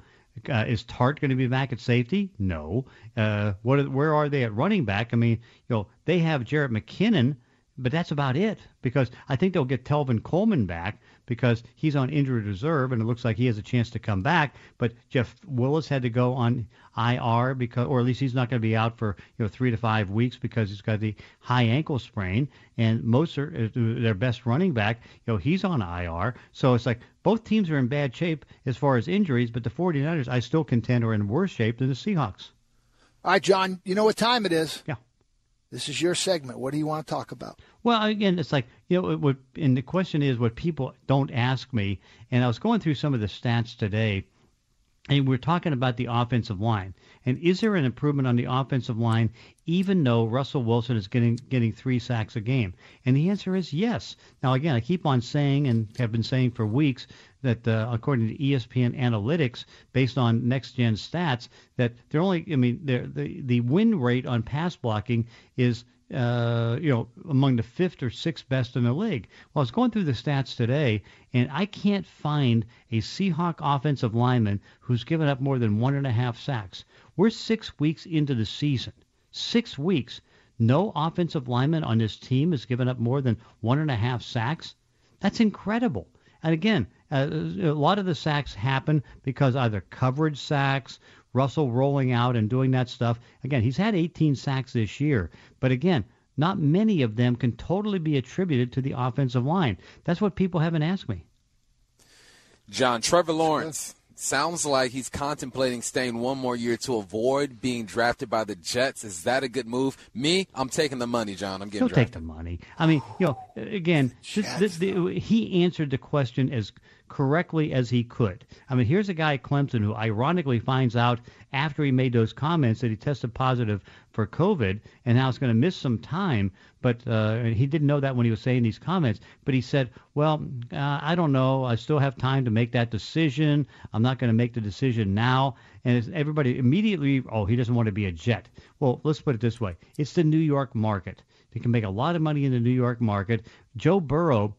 Uh, is Tartt going to be back at safety? No. Uh, what? Where are they at running back? I mean, you know, they have Jerick McKinnon, but that's about it because I think they'll get Tevin Coleman back because he's on injured reserve and it looks like he has a chance to come back. But Jeff Wilson had to go on IR because, or at least he's not going to be out for you know three to five weeks because he's got the high ankle sprain. And Moser, uh, their best running back, you know he's on IR. So it's like both teams are in bad shape as far as injuries, but the 49ers I still contend are in worse shape than the Seahawks. All right, John, you know what time it is. Yeah. This is your segment. What do you want to talk about? Well, again, it's like you know, and the question is what people don't ask me. And I was going through some of the stats today, and we're talking about the offensive line. And is there an improvement on the offensive line, even though Russell Wilson is getting getting three sacks a game? And the answer is yes. Now, again, I keep on saying and have been saying for weeks that uh, according to ESPN analytics, based on next gen stats, that they're only, I mean, the the win rate on pass blocking is uh, you know, among the fifth or sixth best in the league. Well, I was going through the stats today, and I can't find a Seahawk offensive lineman who's given up more than one and a half sacks. We're six weeks into the season. Six weeks. No offensive lineman on this team has given up more than one and a half sacks. That's incredible. And again, uh, a lot of the sacks happen because either coverage sacks, Russell rolling out and doing that stuff. Again, he's had 18 sacks this year, but again, not many of them can totally be attributed to the offensive line. That's what people haven't asked me. John Trevor Lawrence sounds like he's contemplating staying one more year to avoid being drafted by the Jets. Is that a good move? Me, I'm taking the money, John. I'm getting He'll drafted. take the money. I mean, you know, again, just the, the, he answered the question as correctly as he could. I mean, here's a guy at Clemson who ironically finds out after he made those comments that he tested positive for COVID and now is going to miss some time. But uh, he didn't know that when he was saying these comments. But he said, "Well, uh, I don't know. I still have time to make that decision. I'm not going to make the decision now." And everybody immediately, oh, he doesn't want to be a Jet. Well, let's put it this way: it's the New York market. They can make a lot of money in the New York market. Joe Burrow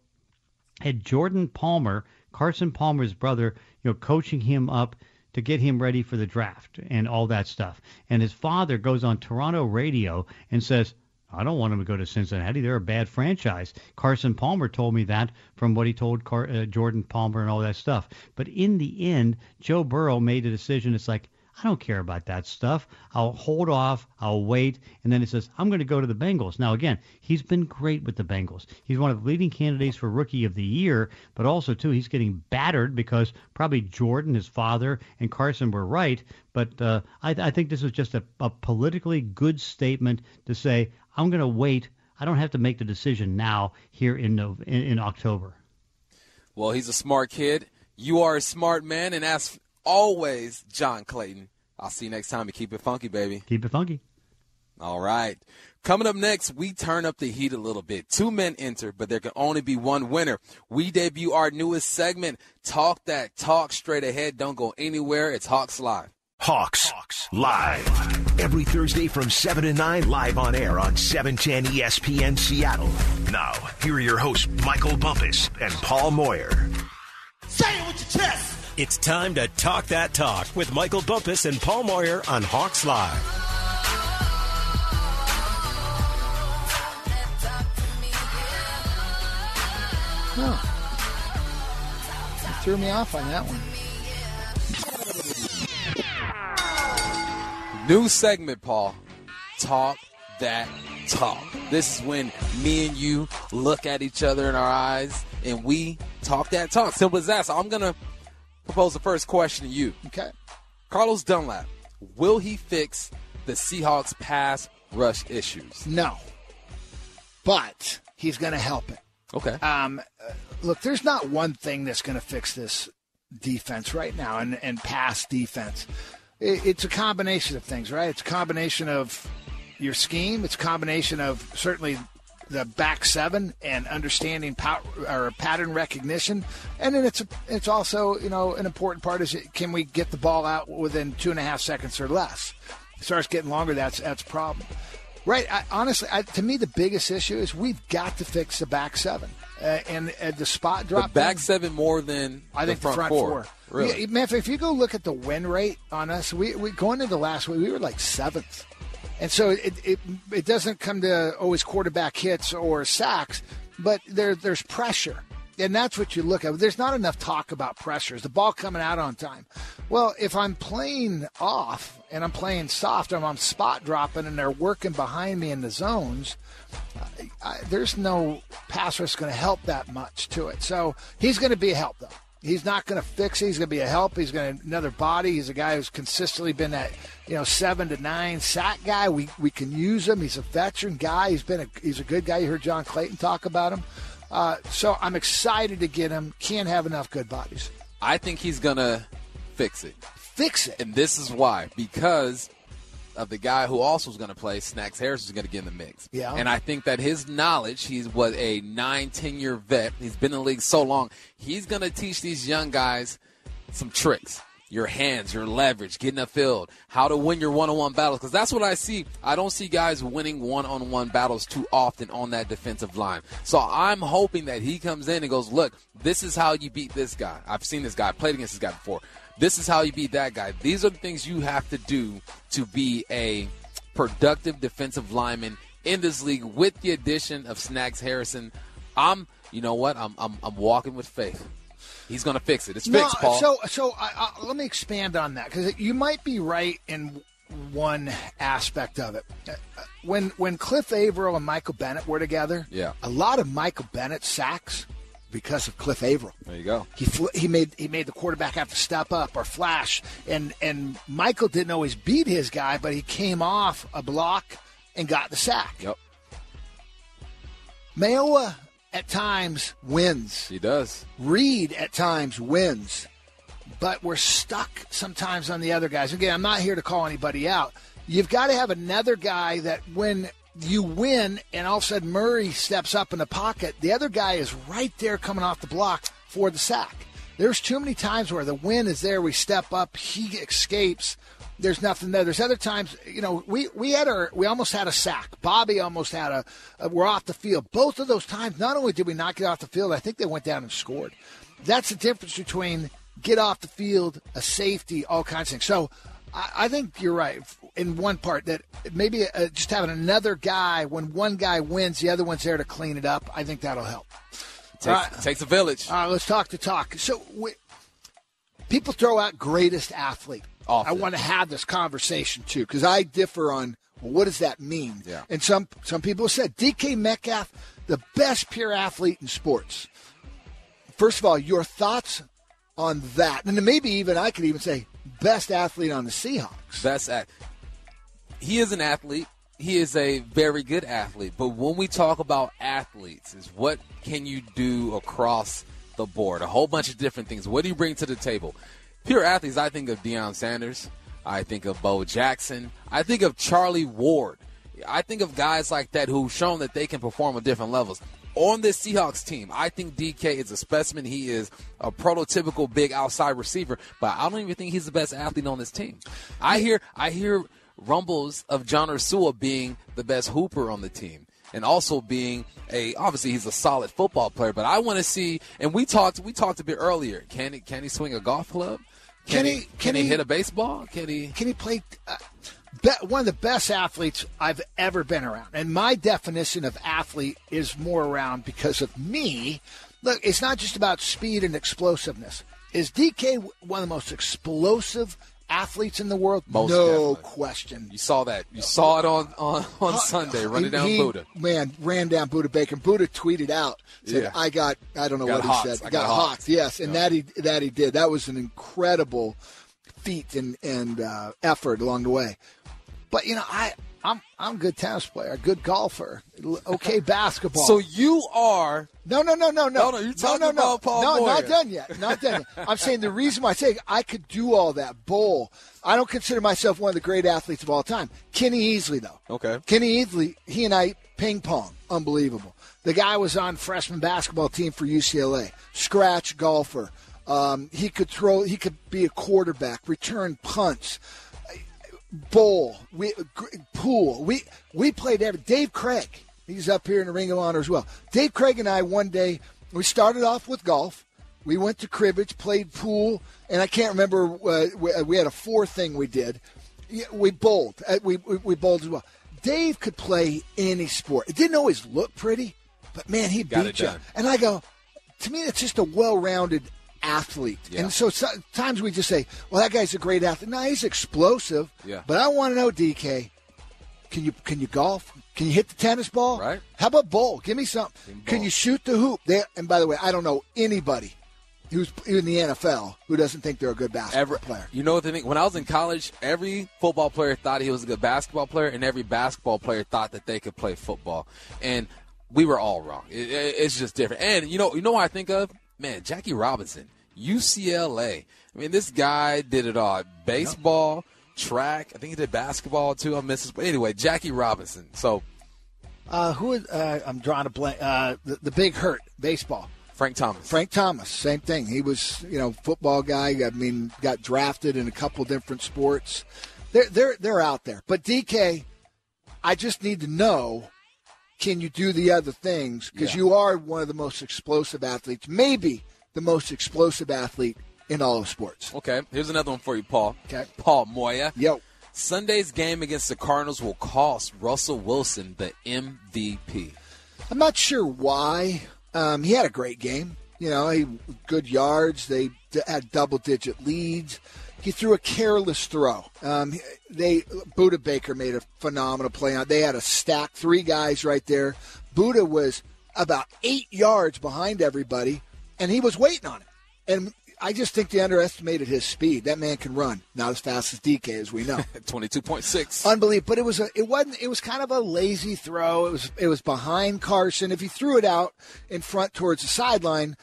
had Jordan Palmer, Carson Palmer's brother, you know, coaching him up to get him ready for the draft and all that stuff. And his father goes on Toronto radio and says, I don't want him to go to Cincinnati. They're a bad franchise. Carson Palmer told me that from what he told Car- uh, Jordan Palmer and all that stuff. But in the end, Joe Burrow made a decision. It's like, I don't care about that stuff. I'll hold off. I'll wait. And then he says, I'm going to go to the Bengals. Now, again, he's been great with the Bengals. He's one of the leading candidates for Rookie of the Year, but also, too, he's getting battered because probably Jordan, his father, and Carson were right. But uh, I, I think this is just a, a politically good statement to say, I'm going to wait. I don't have to make the decision now here in, in, in October. Well, he's a smart kid. You are a smart man, and as always, John Clayton. I'll see you next time and keep it funky, baby. Keep it funky. All right. Coming up next, we turn up the heat a little bit. Two men enter, but there can only be one winner. We debut our newest segment, Talk That Talk Straight Ahead. Don't go anywhere. It's Hawks Live. Hawks, Hawks live every Thursday from 7 to 9 live on air on 710 ESPN Seattle. Now, here are your hosts Michael Bumpus and Paul Moyer. Say it with your chest. It's time to talk that talk with Michael Bumpus and Paul Moyer on Hawks Live. Oh. You threw me off on that one. New segment, Paul. Talk that talk. This is when me and you look at each other in our eyes and we talk that talk. Simple as that. So I'm going to propose the first question to you. Okay. Carlos Dunlap, will he fix the Seahawks pass rush issues? No. But he's going to help it. Okay. Um, look, there's not one thing that's going to fix this defense right now and, and pass defense it's a combination of things, right? It's a combination of your scheme. It's a combination of certainly the back seven and understanding or pattern recognition, and then it's a, it's also you know an important part is can we get the ball out within two and a half seconds or less? It starts getting longer. That's that's a problem, right? I, honestly, I, to me, the biggest issue is we've got to fix the back seven uh, and uh, the spot drop. The back seven more than I think the front, front four. four. Really? Yeah, man, if you go look at the win rate on us, we, we going into the last week we were like seventh, and so it, it it doesn't come to always quarterback hits or sacks, but there there's pressure. And that's what you look at. There's not enough talk about pressure. Is the ball coming out on time? Well, if I'm playing off and I'm playing soft, and I'm spot dropping, and they're working behind me in the zones, I, I, there's no pass rush going to help that much to it. So he's going to be a help, though. He's not going to fix it. He's going to be a help. He's going to another body. He's a guy who's consistently been that you know seven to nine sack guy. We we can use him. He's a veteran guy. He's been a he's a good guy. You heard John Clayton talk about him. Uh, so I'm excited to get him. Can't have enough good bodies. I think he's going to fix it. Fix it. And this is why because of the guy who also is going to play, Snacks Harris, is going to get in the mix. Yeah. And I think that his knowledge, he's was a nine, ten year vet. He's been in the league so long. He's going to teach these young guys some tricks. Your hands, your leverage, getting a field, how to win your one-on-one battles. Because that's what I see. I don't see guys winning one-on-one battles too often on that defensive line. So I'm hoping that he comes in and goes, "Look, this is how you beat this guy. I've seen this guy, played against this guy before. This is how you beat that guy. These are the things you have to do to be a productive defensive lineman in this league with the addition of Snacks Harrison. I'm, you know what? I'm, I'm, I'm walking with faith. He's going to fix it. It's no, fixed, Paul. So, so I, I, let me expand on that because you might be right in one aspect of it. When when Cliff Avril and Michael Bennett were together, yeah, a lot of Michael Bennett sacks because of Cliff Avril. There you go. He fl- he made he made the quarterback have to step up or flash, and and Michael didn't always beat his guy, but he came off a block and got the sack. Yep. Mayowa at times wins. He does. Reed at times wins. But we're stuck sometimes on the other guys. Again, I'm not here to call anybody out. You've got to have another guy that when you win and all of a sudden Murray steps up in the pocket, the other guy is right there coming off the block for the sack. There's too many times where the win is there, we step up, he escapes, there's nothing there. There's other times, you know, we, we had our, we almost had a sack. Bobby almost had a, a, we're off the field. Both of those times, not only did we not get off the field, I think they went down and scored. That's the difference between get off the field, a safety, all kinds of things. So I, I think you're right in one part that maybe uh, just having another guy when one guy wins, the other one's there to clean it up. I think that'll help. Takes, right. takes a village. All right, let's talk to talk. So we, people throw out greatest athlete. Often. I want to have this conversation too because I differ on well, what does that mean. Yeah. And some some people have said DK Metcalf, the best pure athlete in sports. First of all, your thoughts on that, and maybe even I could even say best athlete on the Seahawks. Best at. He is an athlete. He is a very good athlete. But when we talk about athletes, is what can you do across the board? A whole bunch of different things. What do you bring to the table? Pure athletes, I think of Deion Sanders. I think of Bo Jackson. I think of Charlie Ward. I think of guys like that who've shown that they can perform at different levels. On this Seahawks team, I think DK is a specimen. He is a prototypical big outside receiver, but I don't even think he's the best athlete on this team. I hear I hear rumbles of John Ursua being the best hooper on the team and also being a obviously he's a solid football player. But I want to see, and we talked we talked a bit earlier. Can he can he swing a golf club? Can, Can he, he- can, he, he- hit a baseball? Can he? Can he play? Uh, be, one of the best athletes I've ever been around. And my definition of athlete is more around because of me. Look, it's not just about speed and explosiveness. Is DK one of the most explosive athletes in the world? Most no definitely. question. You saw that. You saw it on on, on Sunday running down he, Budda. Man, ran down Budda Baker. Budda tweeted out, said, Yeah. "I got, I don't know Got what he said, I got, got hawked." hawked. Yes, and that he that he did. That was an incredible feat and and uh, effort along the way. But you know, I I'm I'm a good tennis player, a good golfer, okay <laughs> basketball. So you are no, no, no, no, no, No, no, you're talking no, no, about Paul No, not done yet. Not done yet. <laughs> I'm saying the reason why I say I could do all that bowl. I don't consider myself one of the great athletes of all time. Kenny Easley, though. Okay. Kenny Easley, he and I ping pong, unbelievable. The guy was on freshman basketball team for UCLA, scratch golfer. Um, he could throw. He could be a quarterback, return punts, bowl, we pool. We we played every. Dave Krieg, he's up here in the Ring of Honor as well. Dave Krieg and I one day we started off with golf. We went to cribbage, played pool, and I can't remember. Uh, we, we had a four thing we did. We bowled. Uh, we, we we bowled as well. Dave could play any sport. It didn't always look pretty, but man, he Got beat you. done. And I go, to me, it's just a well-rounded athlete. Yeah. And so sometimes we just say, "Well, that guy's a great athlete." No, he's explosive. Yeah. But I want to know, DK, can you can you golf? Can you hit the tennis ball? Right. How about bowl? Give me something. Can you shoot the hoop? They, and by the way, I don't know anybody who's in the NFL who doesn't think they're a good basketball Every, player. You know what the thing? When I was in college, every football player thought he was a good basketball player, and every basketball player thought that they could play football. And we were all wrong. It, it- it's just different. And you know, you know what I think of? Man, Jackie Robinson, UCLA. I mean, this guy did it all: baseball, track. I think he did basketball too. I missed. But anyway, Jackie Robinson. So Uh, who? is- Uh, I'm drawing a blank. Uh, the, the big hurt baseball. Frank Thomas. Frank Thomas, same thing. He was, you know, football guy. I mean, got drafted in a couple different sports. They're they're they're out there. But DK, I just need to know: Can you do the other things? Because Yeah. you are one of the most explosive athletes, maybe the most explosive athlete in all of sports. Okay, here's another one for you, Paul. Okay. Paul Moyer. Yo, Sunday's game against the Cardinals will cost Russell Wilson the MVP. I'm not sure why. Um, he had a great game. You know, he good yards. They d- had double digit leads. He threw a careless throw. Um, they Budda Baker made a phenomenal play on. They had a stack, three guys right there. Budda was about eight yards behind everybody, and he was waiting on it. And I just think they underestimated his speed. That man can run, not as fast as DK as we know. <laughs> Twenty-two point six. Unbelievable, but it was a, it wasn't. It was kind of a lazy throw. It was it was behind Carson. If he threw it out in front towards the sideline,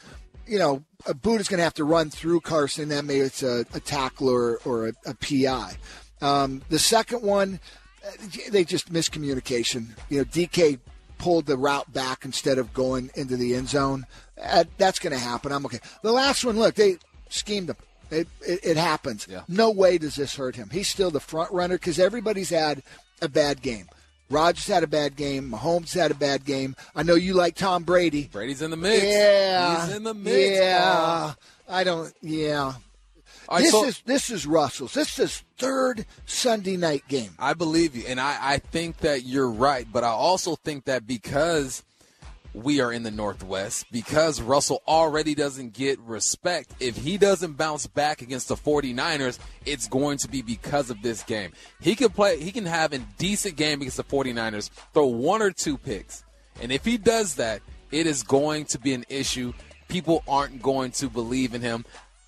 you know, a boot is going to have to run through Carson. That maybe it's a, a tackle or, or a, a PI. Um, the second one, uh, they just miscommunication. You know, DK pulled the route back instead of going into the end zone. Uh, that's going to happen. I'm okay. The last one, look, they schemed him. It, it, it happens. Yeah. No way does this hurt him. He's still the front runner because everybody's had a bad game. Rodgers had a bad game. Mahomes had a bad game. I know you like Tom Brady. Brady's in the mix. Yeah, He's in the mix. Yeah, I don't. Yeah, right, this so- is this is Russell's. This is third Sunday night game. I believe you, and I, I think that you're right. But I also think that because we are in the Northwest, because Russell already doesn't get respect, if he doesn't bounce back against the 49ers, it's going to be because of this game. He can play, he can have a decent game against the 49ers, throw one or two picks. And if he does that, it is going to be an issue. People aren't going to believe in him.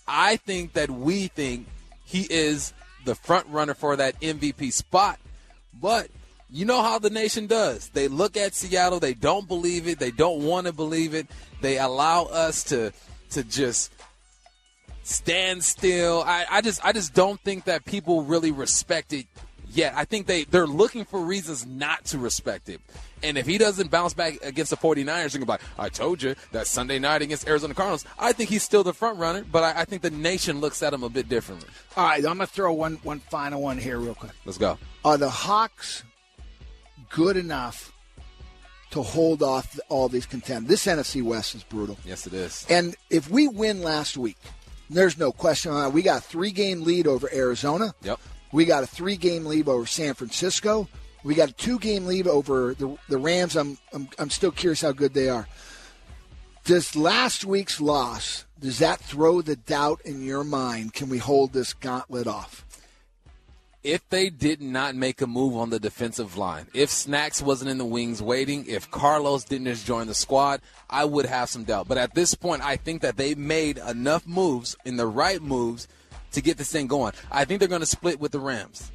I think that we think he is the front runner for that MVP spot. But you know how the nation does. They look at Seattle, they don't believe it, they don't want to believe it. They allow us to to just stand still. I, I just I just don't think that people really respect it yet. I think they, they're looking for reasons not to respect it. And if he doesn't bounce back against the 49ers, they're going to be like, I told you that Sunday night against Arizona Cardinals. I think he's still the front runner, but I, I think the nation looks at him a bit differently. All right, I'm going to throw one one final one here real quick. Let's go. Are the Hawks good enough to hold off all these contenders? This NFC West is brutal. Yes, it is. And if we win last week, there's no question on it. We got a three game lead over Arizona. Yep. We got a three game lead over San Francisco. We got a two game lead over the, the Rams. I'm, I'm, I'm still curious how good they are. Does last week's loss, does that throw the doubt in your mind? Can we hold this gauntlet off? If they did not make a move on the defensive line, if Snacks wasn't in the wings waiting, if Carlos didn't just join the squad, I would have some doubt. But at this point, I think that they made enough moves in the right moves to get this thing going. I think they're going to split with the Rams.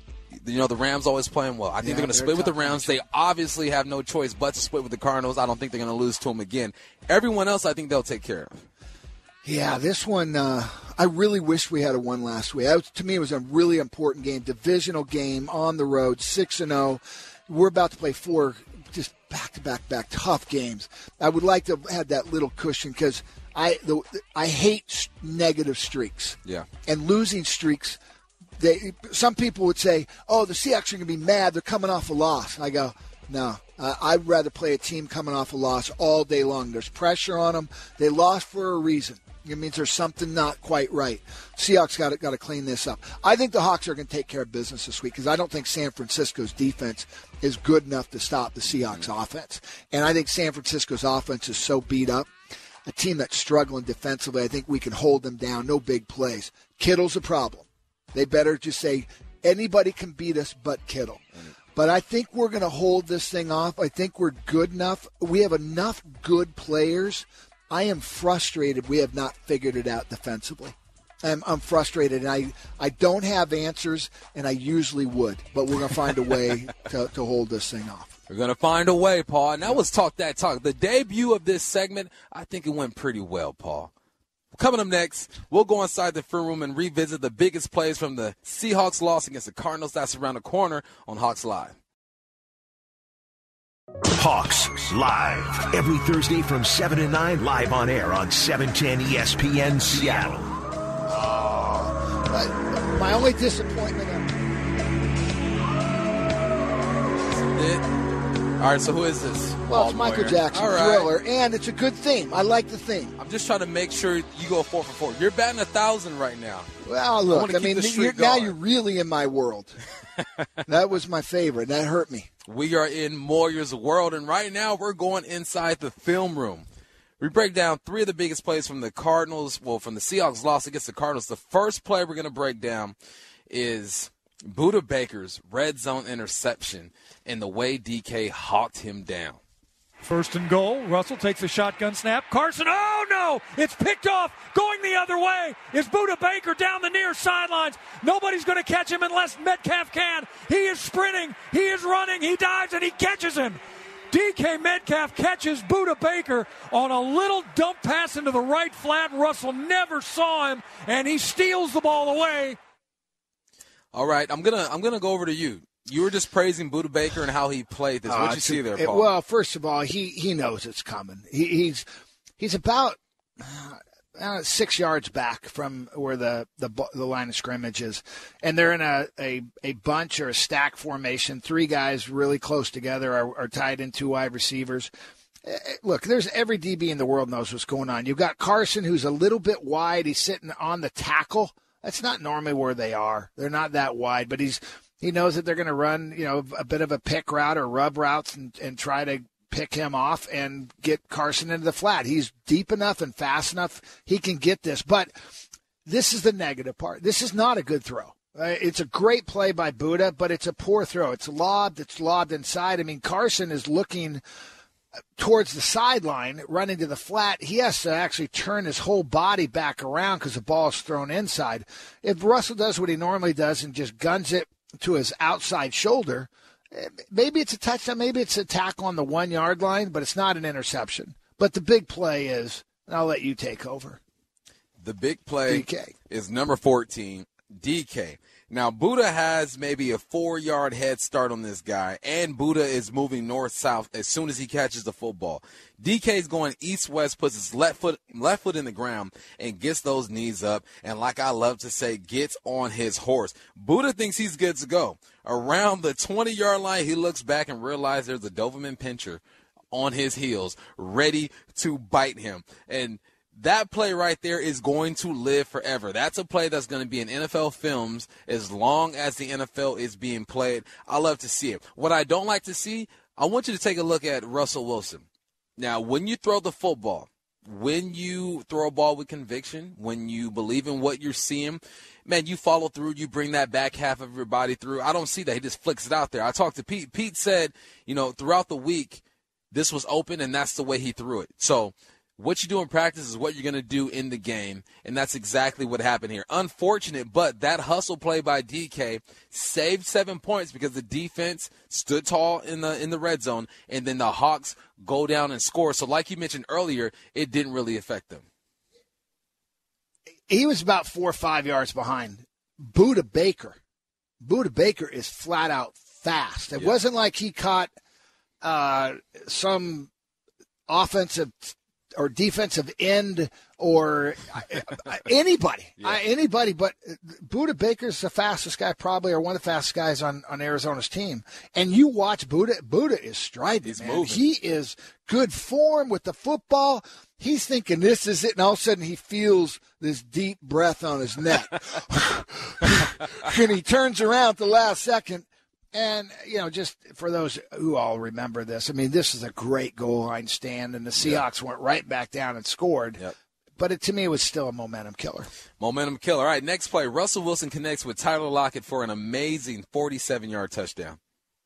You know, the Rams always playing well. I think Yeah, they're going to split with the Rams. They obviously have no choice but to split with the Cardinals. I don't think they're going to lose to them again. Everyone else, I think they'll take care of. Yeah, this one, uh, I really wish we had a one last week. Was, to me, it was a really important game, divisional game on the road, 6 and 0. We're about to play four just back to back back tough games. I would like to have had that little cushion because I the, I hate negative streaks. Yeah. And losing streaks, they some people would say, "Oh, the Seahawks are going to be mad. They're coming off a loss." And I go, "No, uh, I'd rather play a team coming off a loss all day long. There's pressure on them. They lost for a reason. It means there's something not quite right. Seahawks got to got to clean this up. I think the Hawks are going to take care of business this week because I don't think San Francisco's defense is good enough to stop the Seahawks mm-hmm. offense, and I think San Francisco's offense is so beat up a team that's struggling defensively, I think we can hold them down. No big plays. Kittle's a problem. They better just say anybody can beat us but Kittle. Mm-hmm. But I think we're going to hold this thing off. I think we're good enough. We have enough good players. I am frustrated we have not figured it out defensively. I'm, I'm frustrated, and I, I don't have answers, and I usually would. But we're going to find a way <laughs> to, to hold this thing off. We're going to find a way, Paul. And that was Talk That Talk. The debut of this segment, I think it went pretty well, Paul. Coming up next, we'll go inside the film room and revisit the biggest plays from the Seahawks loss against the Cardinals. That's around the corner on Hawks Live. Hawks live every Thursday from 7 to 9 live on air on E 710 ESPN Seattle. But my only disappointment. Um, it, all right, so who is this? Well, Paul it's Michael Moyer. Jackson All right. Thriller, and it's a good theme. I like the theme. I'm just trying to make sure you go four for four. You're batting a thousand right now. Well, look, I, keep mean, you're, now you're really in my world. <laughs> that was my favorite. That hurt me. We are in Moyer's world, and right now we're going inside the film room. We break down three of the biggest plays from the Cardinals, well, from the Seahawks loss against the Cardinals. The first play we're going to break down is Budda Baker's red zone interception and the way DK hawked him down. First and goal. Russell takes a shotgun snap. Carson, oh no! It's picked off. Going the other way is Budda Baker down the near sidelines. Nobody's going to catch him unless Metcalf can. He is sprinting. He is running. He dives and he catches him. DK Metcalf catches Budda Baker on a little dump pass into the right flat. Russell never saw him, and he steals the ball away. All right, I'm gonna I'm gonna go over to you. You were just praising Budda Baker and how he played this. What uh, you see there, Paul? It, well, first of all, he he knows it's coming. He, he's he's about uh, six yards back from where the, the the line of scrimmage is, and they're in a, a, a bunch or a stack formation. Three guys really close together are, are tied in two wide receivers. Uh, look, there's every DB in the world knows what's going on. You've got Carson, who's a little bit wide. He's sitting on the tackle that's not normally where they are. They're not that wide, but he's he knows that they're going to run, you know, a bit of a pick route or rub routes and, and try to pick him off and get Carson into the flat. He's deep enough and fast enough. He can get this, but this is the negative part. This is not a good throw. Uh, it's a great play by Budda, but it's a poor throw. It's lobbed. It's lobbed inside. I mean, Carson is looking towards the sideline, running to the flat, he has to actually turn his whole body back around because the ball is thrown inside. If Russell does what he normally does and just guns it to his outside shoulder, maybe it's a touchdown, maybe it's a tackle on the one yard line, but it's not an interception. But the big play is, I'll let you take over. The big play DK. is number 14, DK. Now, Budda has maybe a four yard head start on this guy, and Budda is moving north south as soon as he catches the football. DK is going east west, puts his left foot left foot in the ground, and gets those knees up. And like I love to say, gets on his horse. Buddha thinks he's good to go. Around the 20 yard line, he looks back and realizes there's a Doberman Pinscher on his heels, ready to bite him. And that play right there is going to live forever. That's a play that's going to be in NFL films as long as the NFL is being played. I love to see it. What I don't like to see, I want you to take a look at Russell Wilson. Now, when you throw the football, when you throw a ball with conviction, when you believe in what you're seeing, man, you follow through, you bring that back half of your body through. I don't see that. He just flicks it out there. I talked to Pete. Pete said, you know, throughout the week, this was open and that's the way he threw it. So what you do in practice is what you're going to do in the game, and that's exactly what happened here. Unfortunate, but that hustle play by DK saved seven points because the defense stood tall in the in the red zone, and then the Hawks go down and score. So, like you mentioned earlier, it didn't really affect them. He was about four or five yards behind. Budda Baker, Budda Baker is flat out fast. It yeah. wasn't like he caught uh, some offensive or defensive end or uh, uh, anybody, yeah. Uh, anybody. But Budda Baker's the fastest guy, probably, or one of the fastest guys on, on Arizona's team. And you watch Budda. Budda is striding, He's man. Moving. He is good form with the football. He's thinking this is it, and all of a sudden he feels this deep breath on his neck, <laughs> and he turns around at the last second and, you know, just for those who all remember this, I mean, this is a great goal line stand, and the Seahawks yep. went right back down and scored. Yep. But it, to me, it was still a momentum killer. Momentum killer. All right, next play. Russell Wilson connects with Tyler Lockett for an amazing 47 yard touchdown.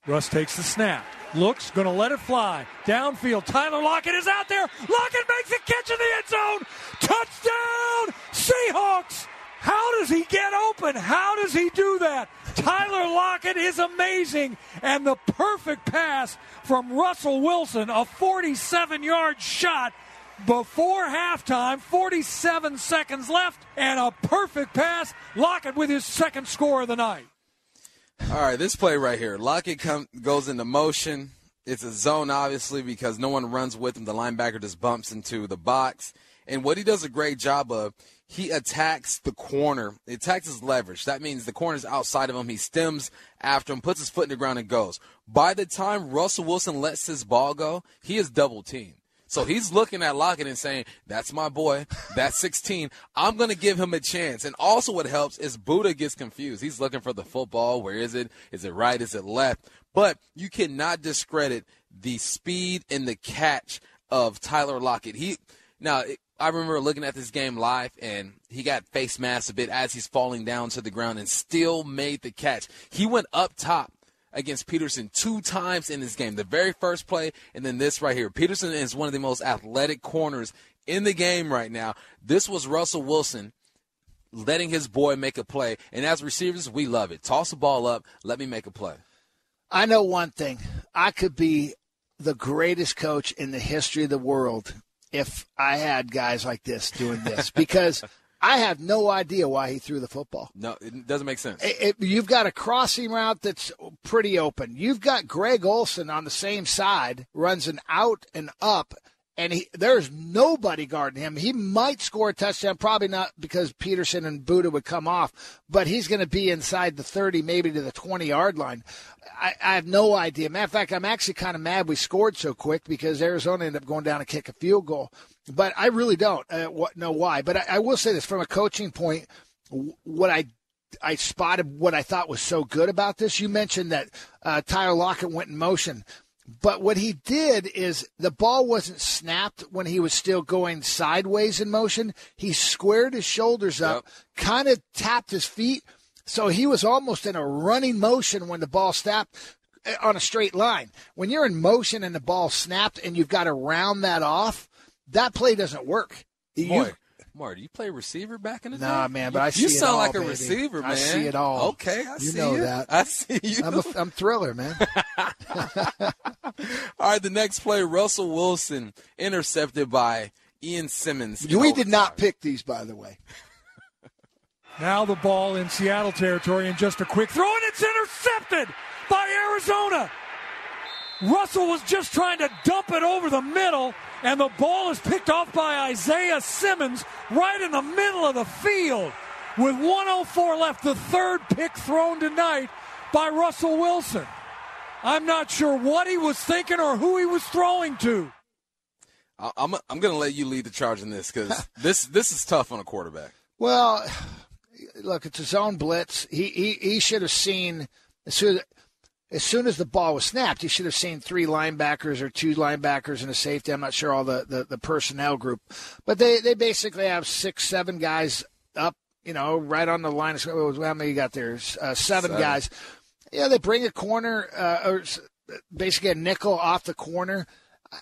Russ takes the snap, looks, going to let it fly. Downfield, Tyler Lockett is out there. Lockett makes a catch in the end zone. Touchdown, Seahawks! How does he get open? How does he do that? Tyler Lockett is amazing. And the perfect pass from Russell Wilson, a 47 yard shot before halftime, 47 seconds left, and a perfect pass. Lockett with his second score of the night. All right, this play right here. Lockett come, goes into motion. It's a zone, obviously, because no one runs with him. The linebacker just bumps into the box. And what he does a great job of, he attacks the corner. He attacks his leverage. That means the corner's outside of him. He stems after him, puts his foot in the ground, and goes. By the time Russell Wilson lets his ball go, he is double teamed. So he's looking at Lockett and saying, That's my boy. That's <laughs> 16. I'm going to give him a chance. And also, what helps is Budda gets confused. He's looking for the football. Where is it? Is it right? Is it left? But you cannot discredit the speed and the catch of Tyler Lockett. He now I remember looking at this game live, and he got face masked a bit as he's falling down to the ground, and still made the catch. He went up top against Peterson two times in this game. The very first play, and then this right here. Peterson is one of the most athletic corners in the game right now. This was Russell Wilson letting his boy make a play. And as receivers, we love it. Toss the ball up, let me make a play. I know one thing. I could be the greatest coach in the history of the world if I had guys like this doing this because I have no idea why he threw the football. No, it doesn't make sense. It, it, you've got a crossing route that's pretty open. You've got Greg Olsen on the same side, runs an out and up and he, there's nobody guarding him. He might score a touchdown, probably not because Peterson and Budda would come off, but he's going to be inside the 30, maybe to the 20 yard line. I, I, have no idea. Matter of fact, I'm actually kind of mad we scored so quick because Arizona ended up going down and kick a field goal. But I really don't uh, know why. But I, I will say this from a coaching point, what I I spotted what I thought was so good about this. You mentioned that uh, Tyler Lockett went in motion. But what he did is the ball wasn't snapped when he was still going sideways in motion. He squared his shoulders up, yep. kind of tapped his feet. So he was almost in a running motion when the ball snapped eh, on a straight line. When you're in motion and the ball snapped and you've got to round that off, that play doesn't work. You, Mark, do you play receiver back in the nah, day? Nah, man, but I see You sound all, like a baby. receiver, man. I see it all. Okay, I you see know you. that. I see you. I'm, a, I'm thriller, man. <laughs> all right, the next play, Russell Wilson intercepted by Ian Simmons. We did not pick these, by the way. <laughs> now the ball in Seattle territory, and just a quick throw, and it's intercepted by Arizona. Russell was just trying to dump it over the middle and the ball is picked off by Isaiah Simmons right in the middle of the field. With 104 left, the third pick thrown tonight by Russell Wilson. I'm not sure what he was thinking or who he was throwing to. I'm I'm going to let you lead the charge in this because <laughs> this this is tough on a quarterback. Well, look, it's his own blitz. He he, he should have seen as soon as as soon as the ball was snapped, you should have seen three linebackers or two linebackers and a safety. I'm not sure all the, the, the personnel group, but they, they basically have six, seven guys up, you know, right on the line. Of, how many you got there? Uh, seven, seven, guys. Yeah, they bring a corner, uh, or basically a nickel off the corner.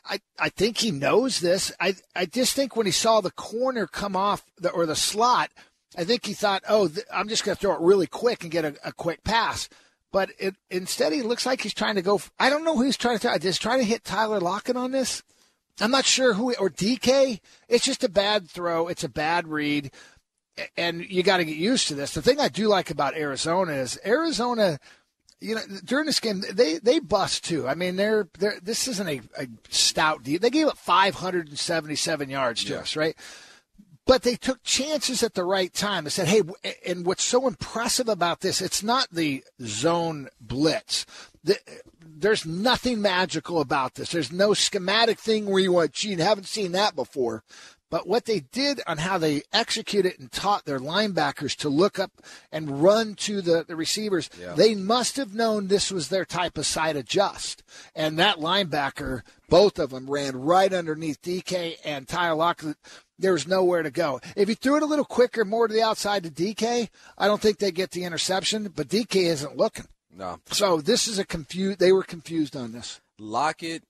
I, I think he knows this. I, I just think when he saw the corner come off the, or the slot, I think he thought, oh, th- I'm just going to throw it really quick and get a, a quick pass but it, instead he looks like he's trying to go. I don't know who he's trying to. Throw. Just trying to hit Tyler Lockett on this. I'm not sure who or DK. It's just a bad throw. It's a bad read, and you got to get used to this. The thing I do like about Arizona is Arizona. You know, during this game, they they bust too. I mean, they're they're. This isn't a, a stout. Deal. They gave up 577 yards to yeah. us, right? But they took chances at the right time. They said, hey, and what's so impressive about this, it's not the zone blitz. The, there's nothing magical about this. There's no schematic thing where you want, gee, haven't seen that before. But what they did on how they executed it and taught their linebackers to look up and run to the, the receivers, yeah. they must have known this was their type of side adjust. And that linebacker, both of them ran right underneath DK and Tyler Lockett there's nowhere to go. If he threw it a little quicker, more to the outside to DK, I don't think they get the interception. But DK isn't looking. No. So this is a confused. They were confused on this. Lockett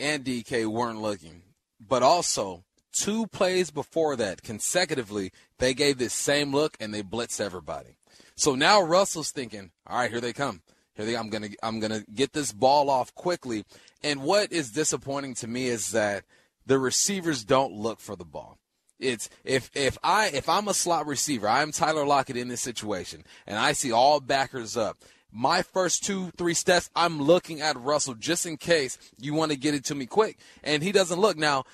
and DK weren't looking, but also two plays before that consecutively, they gave this same look and they blitzed everybody. So now Russell's thinking, all right, here they come. Here they I'm gonna I'm gonna get this ball off quickly. And what is disappointing to me is that the receivers don't look for the ball. It's if if I if I'm a slot receiver, I'm Tyler Lockett in this situation, and I see all backers up. My first two three steps, I'm looking at Russell just in case you want to get it to me quick, and he doesn't look now.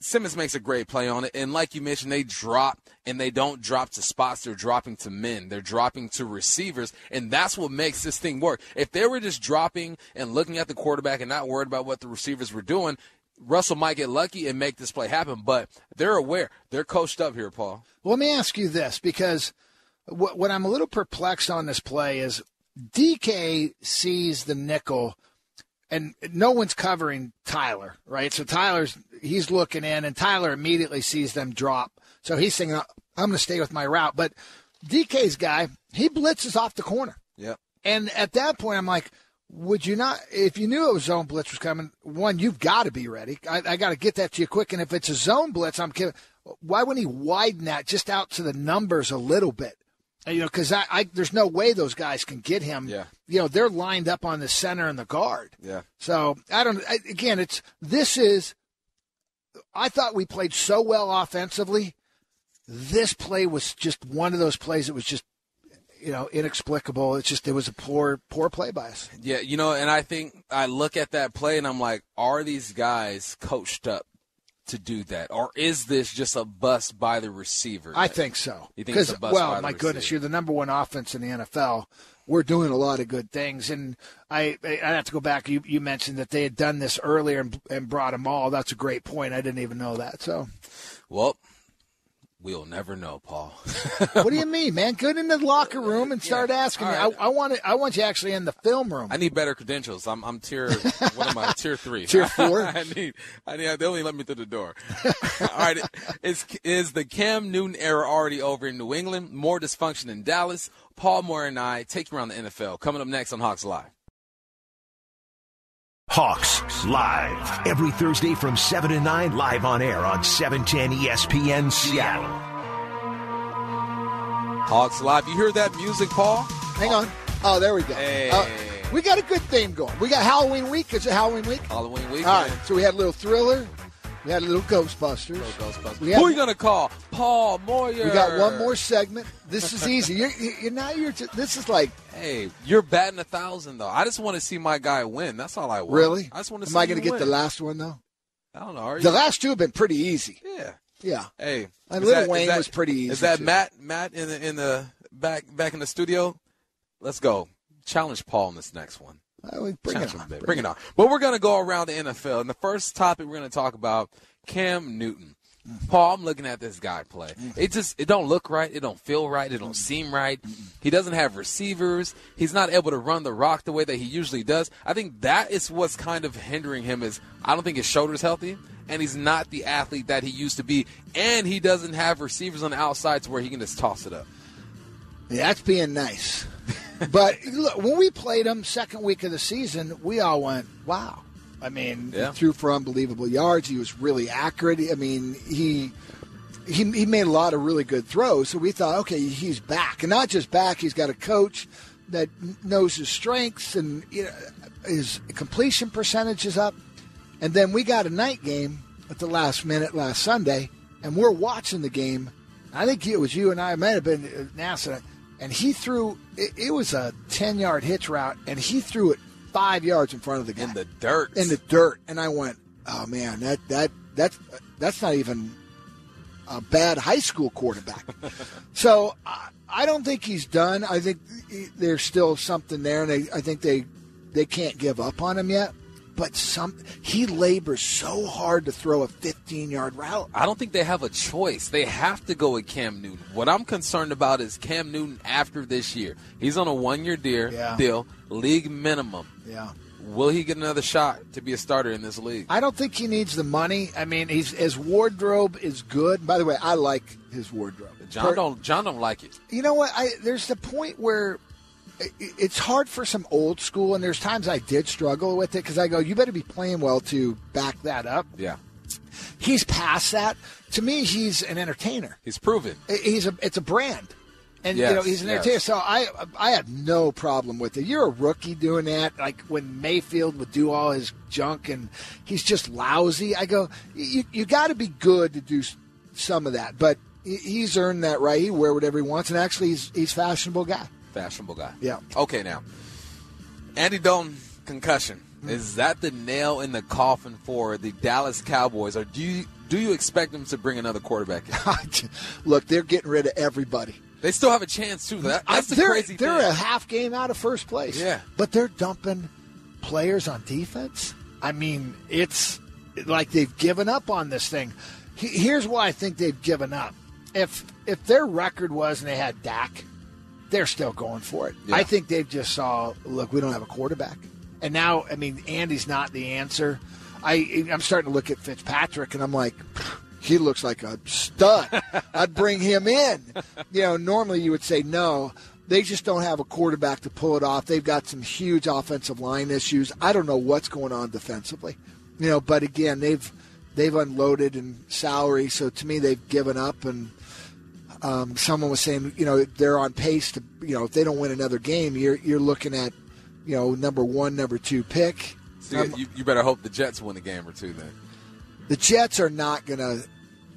Simmons makes a great play on it, and like you mentioned, they drop and they don't drop to spots. They're dropping to men. They're dropping to receivers, and that's what makes this thing work. If they were just dropping and looking at the quarterback and not worried about what the receivers were doing, Russell might get lucky and make this play happen, but they're aware. They're coached up here, Paul. Well, let me ask you this because what I'm a little perplexed on this play is DK sees the nickel and no one's covering Tyler, right? So Tyler's he's looking in and Tyler immediately sees them drop. So he's saying uh, I'm going to stay with my route, but DK's guy, he blitzes off the corner. Yep. And at that point I'm like, would you not, if you knew a zone blitz was coming, one, you've got to be ready. I, I got to get that to you quick. And if it's a zone blitz, I'm kidding. Why wouldn't he widen that just out to the numbers a little bit? You know, because I, I, there's no way those guys can get him. Yeah. You know, they're lined up on the center and the guard. Yeah. So I don't. I, again, it's this is. I thought we played so well offensively. This play was just one of those plays that was just you know, inexplicable. It's just it was a poor, poor play by us. Yeah, you know, and I think I look at that play and I'm like, are these guys coached up to do that, or is this just a bust by the receiver? I think so. You think it's a bust well, by the my goodness, receiver? you're the number one offense in the NFL. We're doing a lot of good things, and I I have to go back. You you mentioned that they had done this earlier and, and brought them all. That's a great point. I didn't even know that. So, Well, we'll never know, Paul. <laughs> what do you mean, man? Go in the locker room and start asking All me. right. I, I want it, I want you actually in the film room. I need better credentials. I'm I'm tier what am I? <laughs> Tier three. Tier <laughs> four? I need I need they only let me through the door. All right. Is is the Cam Newton era already over in New England? More dysfunction in Dallas. Paul Moyer and I take you around the NFL. Coming up next on Hawks Live. Hawks live every Thursday from 7 to 9 live on air on E 710 ESPN Seattle. Hawks Live. You hear that music, Paul? Hang on. Oh, there we go. Hey. Uh, we got a good theme going. We got Halloween week. Is it Halloween week. Halloween week. All right. So we had a little thriller. We had a little Ghostbusters. Ghostbusters. We had- Who are you gonna call? Paul Moyer. We got one more segment. This is easy. You're, you're now you're. Just, this is like Hey, you're batting a thousand though. I just want to see my guy win. That's all I want. really. I just want to. Am see I going to get win. the last one though? I don't know. The last two have been pretty easy. yeah. Yeah. Hey, And Lil that- Wayne that- was pretty easy, Is that too. Matt? Matt in the in the back back in the studio? Let's go. Challenge Paul in this next one. Bring it on. Bring it on. But we're gonna go around the NFL, and the first topic we're gonna talk about Cam Newton. Mm-hmm. Paul, I'm looking at this guy play. Mm-hmm. It just it don't look right. It don't feel right. It don't mm-hmm. seem right. He doesn't have receivers. He's not able to run the rock the way that he usually does. I think that is what's kind of hindering him. Is I don't think his shoulder's healthy, and he's not the athlete that he used to be, and he doesn't have receivers on the outside to where he can just toss it up. Yeah, that's being nice. <laughs> but look, when we played him second week of the season, we all went, "Wow!" I mean, Yeah. he threw for unbelievable yards. He was really accurate. I mean, he he he made a lot of really good throws. So we thought, okay, he's back, and not just back. He's got a coach that knows his strengths and you know, his completion percentage is up. And then we got a night game at the last minute last Sunday, and we're watching the game. I think it was you and I. It might have been uh, NASA, and he threw. It, it was a ten yard hitch route, and he threw it five yards in front of the guy In the dirt. in the dirt. And I went, oh man, that that that's that's not even a bad high school quarterback. <laughs> so I, I don't think he's done. I think eh, there's still something there, and they, I think they they can't give up on him yet. But some he labors so hard to throw a 15 yard route. I don't think they have a choice. They have to go with Cam Newton. What I'm concerned about is Cam Newton after this year. He's on a one year deal, Yeah. deal, league minimum. Yeah. Will he get another shot to be a starter in this league? I don't think he needs the money. I mean, he's his wardrobe is good. By the way, I like his wardrobe. John Per- don't John don't like it. you know what? I there's the point where it's hard for some old school, and there's times I did struggle with it because I go, you better be playing well to back that up. Yeah. He's past that. To me, he's an entertainer. He's proven. He's a it's a brand, and Yes, you know he's an yes. entertainer. So I I have no problem with it. You're a rookie doing that, like when Mayfield would do all his junk, and he's just lousy. I go, you you got to be good to do some of that, but he's earned that right. He wear whatever he wants, and actually he's he's a fashionable guy. Fashionable guy. Yeah. Okay, now. Andy Dalton concussion. Mm. Is that the nail in the coffin for the Dallas Cowboys, or do you do you expect them to bring another quarterback in? <laughs> Look, they're getting rid of everybody. They still have a chance too. That, that's the they're, crazy they're thing. a half game out of first place. Yeah. But they're dumping players on defense. I mean, it's like they've given up on this thing. Here's why I think they've given up. If if their record was and they had Dak, they're still going for it. Yeah. I think they've just saw, look, we don't have a quarterback. And now, I mean, Andy's not the answer. I I'm starting to look at Fitzpatrick and I'm like, he looks like a stud. <laughs> I'd bring him in. You know, normally you would say no, they just don't have a quarterback to pull it off. They've got some huge offensive line issues. I don't know what's going on defensively, you know. But again, they've they've unloaded in salary, so to me, they've given up. And um, someone was saying, you know, they're on pace to, you know, if they don't win another game, you're you're looking at, you know, number one, number two pick. So you, you better hope the Jets win a game or two then. The Jets are not going to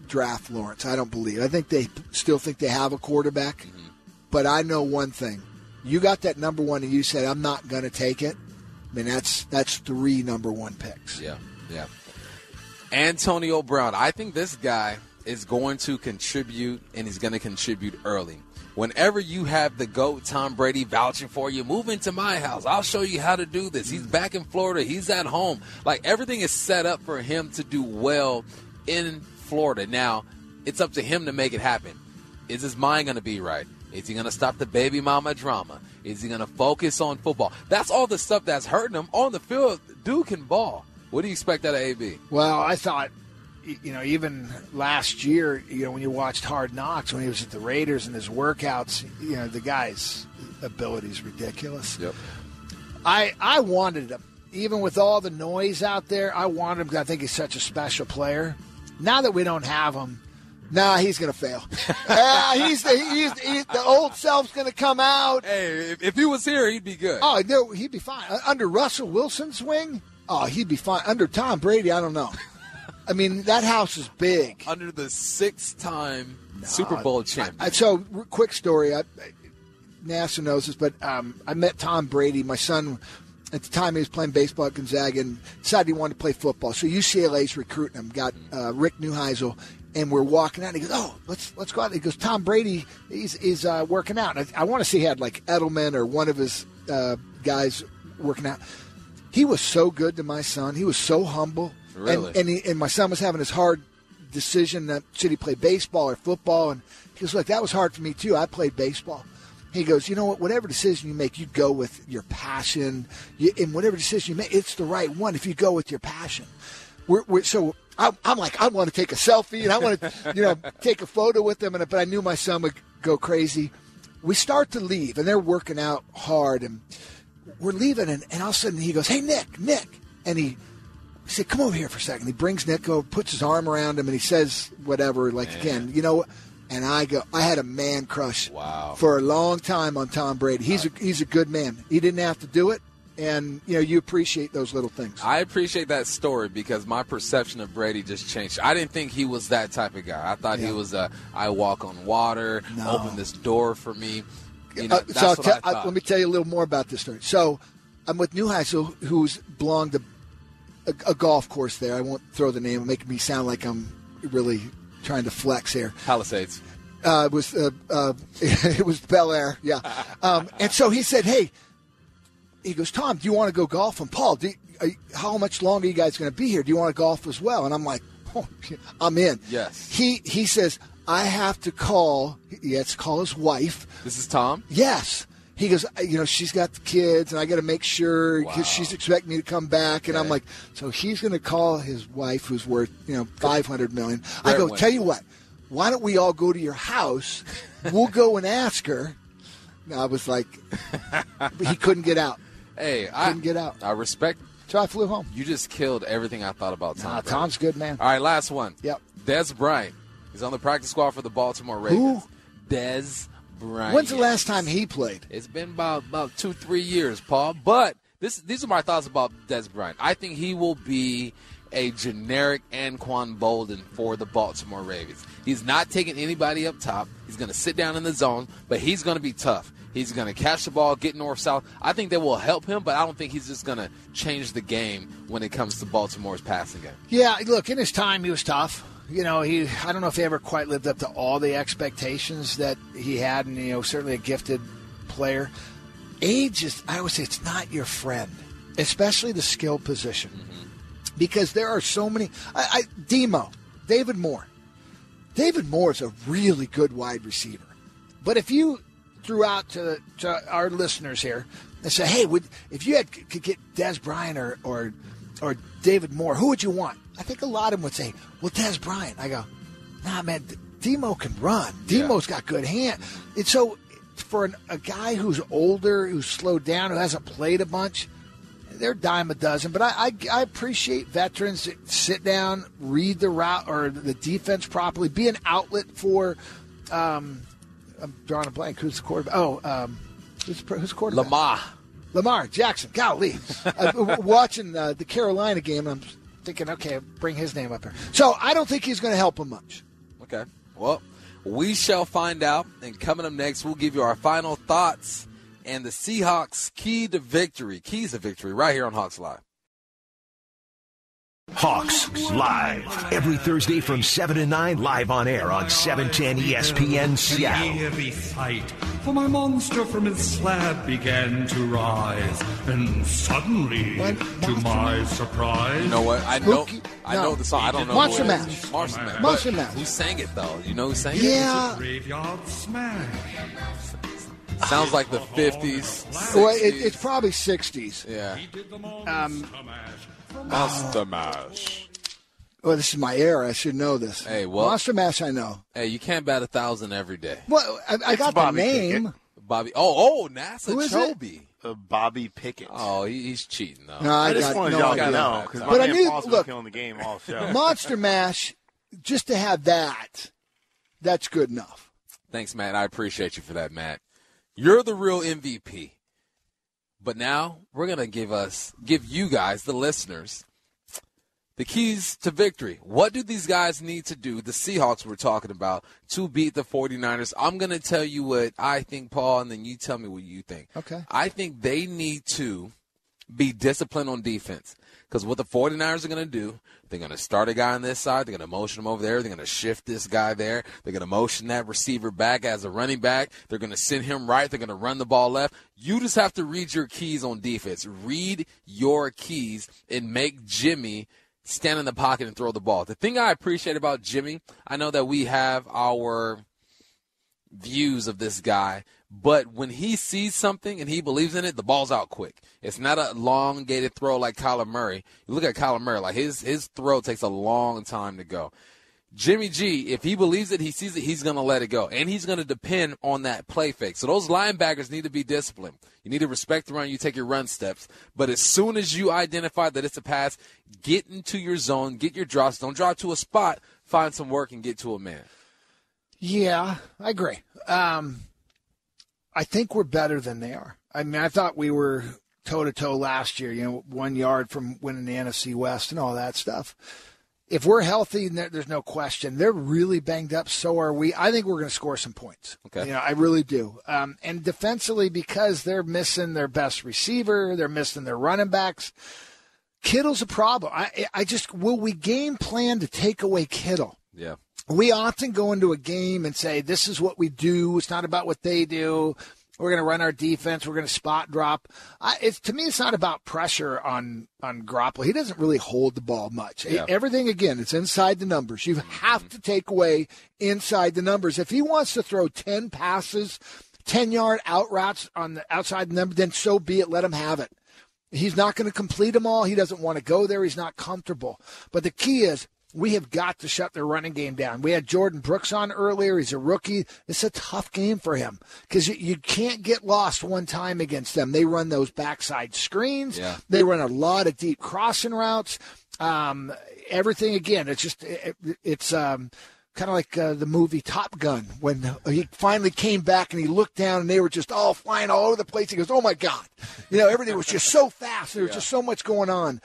draft Lawrence. I don't believe. I think they still think they have a quarterback. Mm-hmm. But I know one thing: you got that number one, and you said, "I'm not going to take it." I mean, that's that's three number one picks. Yeah, yeah. Antonio Brown. I think this guy is going to contribute, and he's going to contribute early. Whenever you have the GOAT Tom Brady vouching for you, move into my house. I'll show you how to do this. He's back in Florida. He's at home. Like everything is set up for him to do well in Florida. Now, it's up to him to make it happen. Is his mind going to be right? Is he going to stop the baby mama drama? Is he going to focus on football? That's all the stuff that's hurting him on the field. Dude can ball. What do you expect out of AB? Well, I thought, you know, even last year, you know, when you watched Hard Knocks when he was at the Raiders and his workouts, you know, the guy's ability is ridiculous. Yep. I I wanted him, even with all the noise out there. I wanted him because I think he's such a special player. Now that we don't have him, Nah, he's going to fail. <laughs> uh, he's, the, he's, he's, the old self's going to come out. Hey, if, if, he was here, he'd be good. Oh, no, he'd be fine. Uh, under Russell Wilson's wing, oh, he'd be fine. Under Tom Brady, I don't know. I mean, that house is big. Under the six-time no, Super Bowl champion. I, so, quick story. I, NASA knows this, but um, I met Tom Brady. My son at the time he was playing baseball at Gonzaga and decided he wanted to play football. So UCLA's recruiting him. Got uh, Rick Neuheisel and we're walking out. And he goes, "Oh, let's let's go out." He goes, "Tom Brady, he's is uh, working out." I, I want to see he had like Edelman or one of his uh, guys working out. He was so good to my son. He was so humble, really? and and, he, and my son was having his hard decision that should he play baseball or football, and he goes, "Look, that was hard for me too. I played baseball." He goes, you know what? Whatever decision you make, you go with your passion. You, and whatever decision you make, it's the right one if you go with your passion. We're, we're, so I'm, I'm like, I want to take a selfie and I want to, <laughs> you know, take a photo with them. And but I knew my son would go crazy. We start to leave, and they're working out hard, and we're leaving, and, and all of a sudden he goes, "Hey, Nick, Nick," and he. He said, "Come over here for a second. He brings Nick over, puts his arm around him, and he says whatever. Like man. again, you know, and I go, I had a man crush wow. for a long time on Tom Brady. He's a he's a good man. He didn't have to do it, and you know you appreciate those little things. I appreciate that story because my perception of Brady just changed. I didn't think he was that type of guy. I thought yeah. he was a I walk on water, no. open this door for me. You know, uh, so I, let me tell you a little more about this story. So I'm with Neuheisel, who's belonged to a, a, golf course there. I won't throw the name, making me sound like I'm really trying to flex here. Palisades. Uh, it was uh, uh, <laughs> it was Bel Air, yeah. Um, and so he said, "Hey, he goes, Tom, do you want to go golf? And Paul, you, you, how much longer are you guys going to be here? Do you want to golf as well? And I'm like, oh, <laughs> I'm in. Yes. He he says I have to call. He has to call his wife. This is Tom. Yes. He goes, you know, she's got the kids, and I got to make sure because wow. she's expecting me to come back. And okay. I'm like, so he's going to call his wife, who's worth, you know, five hundred million. I go, tell you what, why don't we all go to your house? we'll go and ask her. And I was like, he couldn't get out. Hey, I couldn't get out. I respect. So I flew home. You just killed everything I thought about Tom. Nah, Tom's good, man. All right, last one. Yep. Dez Bryant. He's on the practice squad for the Baltimore Ravens. Who? Dez Bryant. When's the last time he played? It's been about about two, three years, Paul. But this these are my thoughts about Dez Bryant. I think he will be a generic Anquan Boldin for the Baltimore Ravens. He's not taking anybody up top. He's going to sit down in the zone, but he's going to be tough. He's going to catch the ball, get north south. I think that will help him, but I don't think he's just going to change the game when it comes to Baltimore's passing game. Yeah, look, in his time, he was tough. You know, he I don't know if he ever quite lived up to all the expectations that he had, and you know, certainly a gifted player. Age is, I would say, it's not your friend, especially the skill position, mm-hmm. because there are so many. I, I Demo, David Moore. David Moore is a really good wide receiver, but if you threw out to, to our listeners here and say, hey, would if you had could get Dez Bryant or, or or David Moore, who would you want? I think a lot of them would say, well, Dez Bryant. I go, nah, man, Demo can run. Demo's yeah. got good hand. And so for an, a guy who's older, who's slowed down, who hasn't played a bunch, they're dime a dozen. But I, I, I appreciate veterans that sit down, read the route or the defense properly, be an outlet for. Um, I'm drawing a blank. Who's the quarterback? Oh, um, who's, who's quarterback? Lamar. Lamar Jackson. Golly, uh, watching uh, the Carolina game, I'm thinking, okay, bring his name up here. So I don't think he's going to help him much. Okay. Well, we shall find out. And coming up next, we'll give you our final thoughts and the Seahawks' key to victory. Keys to victory right here on Hawks Live. Hawks Live. Every Thursday from 7 to 9, live on air on 710 ESPN Seattle. heavy fight, for my monster from its slab began to rise. And suddenly, to my surprise. You know what? I know, Spooky- I no. know the song. I don't know Monster who it is. Mash. Monster Mash. Monster Mash. Who sang it though? You know who sang it? Yeah. Graveyard smash. Sounds like the 50s. Well, it, it's probably 60s. yeah. Um, Monster Mash. well, this is my era. I should know this. Hey, well- Monster Mash, I know. Hey, you can't bat a thousand every day. Well, I, I got the Bobby name. Bobby. Oh, oh, NASA Who is? Chobe. Uh, Bobby Pickett. Oh, he, he's cheating though. No, I, I just got wanted no y'all idea. to know because my But I man knew- Paul's been look- killing the game all show. <laughs> Monster Mash, just to have that, that's good enough. Thanks, Matt. I appreciate you for that, Matt. You're the real MVP. But now we're gonna give us, give you guys, the listeners, the keys to victory. What do these guys need to do, the Seahawks we're talking about, to beat the 49ers? I'm going to tell you what I think, Paul, and then you tell me what you think. Okay. I think they need to be disciplined on defense. Because what the 49ers are going to do, they're going to start a guy on this side. They're going to motion him over there. They're going to shift this guy there. They're going to motion that receiver back as a running back. They're going to send him right. They're going to run the ball left. You just have to read your keys on defense. Read your keys and make Jimmy stand in the pocket and throw the ball. The thing I appreciate about Jimmy, I know that we have our views of this guy, but when he sees something and he believes in it, the ball's out quick. It's not a elongated throw like Kyler Murray. You look at Kyler Murray, like his his throw takes a long time to go. Jimmy G, if he believes it, he sees it, he's going to let it go. And he's going to depend on that play fake. So those linebackers need to be disciplined. You need to respect the run, you take your run steps. But as soon as you identify that it's a pass, get into your zone, get your drops. Don't drop to a spot, find some work, and get to a man. Yeah, I agree. Um, I think we're better than they are. I mean, I thought we were toe to toe last year, you know, one yard from winning the NFC West and all that stuff. If we're healthy, there's no question. They're really banged up. So are we. I think we're going to score some points. Okay. You know, I really do. Um, and defensively, because they're missing their best receiver, they're missing their running backs. Kittle's a problem. I, I just will we game plan to take away Kittle? Yeah. We often go into a game and say, this is what we do. It's not about what they do. We're going to run our defense. We're going to spot drop. I, it's to me, it's not about pressure on on Garoppolo. He doesn't really hold the ball much. Yeah. Everything again, it's inside the numbers. You mm-hmm. have to take away inside the numbers. If he wants to throw ten passes, ten yard out routes on the outside the number, then so be it. Let him have it. He's not going to complete them all. He doesn't want to go there. He's not comfortable. But the key is we have got to shut their running game down. We had Jordyn Brooks on earlier. He's a rookie. It's a tough game for him because you, you can't get lost one time against them. They run those backside screens. Yeah. They run a lot of deep crossing routes. Um, everything again. It's just it, it's um, kind of like uh, the movie Top Gun when he finally came back and he looked down and they were just all flying all over the place. He goes, "Oh my god!" You know, everything was just so fast. There was just so much going on.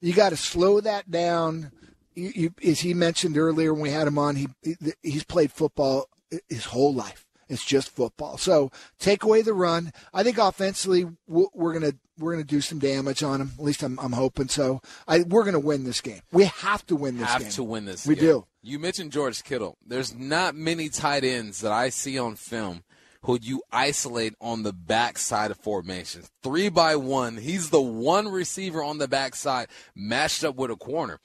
You got to slow that down. You, you, as he mentioned earlier when we had him on, he he's played football his whole life. It's just football. So take away the run. I think offensively we're gonna we're gonna do some damage on him. At least I'm I'm hoping so. I, we're gonna win this game. We have to win this have game. to win this. We game. do. You mentioned George Kittle. There's not many tight ends that I see on film who you isolate on the backside of formations. Three by one. He's the one receiver on the backside matched up with a corner.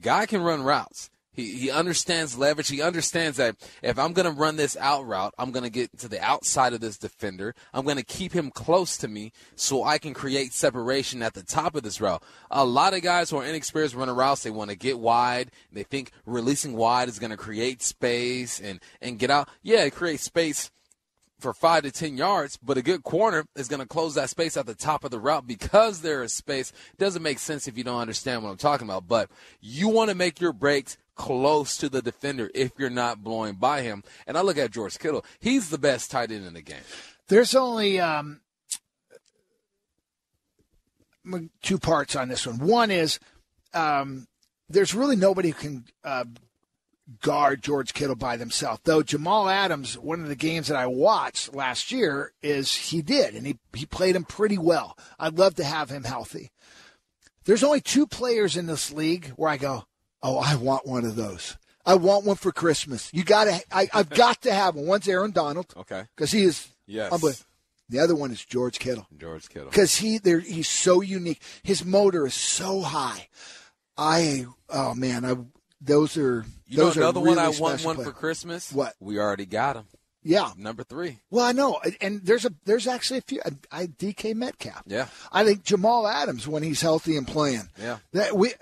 Guy can run routes. He, he understands leverage. He understands that if I'm going to run this out route, I'm going to get to the outside of this defender. I'm going to keep him close to me so I can create separation at the top of this route. A lot of guys who are inexperienced running routes, they want to get wide. They think releasing wide is going to create space and, and get out. Yeah, it creates space for five to ten yards, but a good corner is going to close that space at the top of the route because there is space. Doesn't make sense if you don't understand what I'm talking about, but you want to make your breaks close to the defender if you're not blowing by him. And I look at George Kittle; he's the best tight end in the game. There's only um, two parts on this one. One is um, there's really nobody who can uh, guard George Kittle by themselves. Though Jamal Adams, one of the games that I watched last year, is he did, and he, he played him pretty well. I'd love to have him healthy. There's only two players in this league where I go, oh, I want one of those. I want one for Christmas. You got to. I've got to have one. One's Aaron Donald. Okay. Because he is. Yes. Unbelievable. The other one is George Kittle. George Kittle. Because he, there, he's so unique. His motor is so high. I, oh man, I, those are You those know another really one I want one players. for Christmas? What? We already got them. Yeah. Number three. Well, I know, and there's a there's actually a few. I, I DK Metcalf. Yeah. I think Jamal Adams when he's healthy and playing. Yeah. That we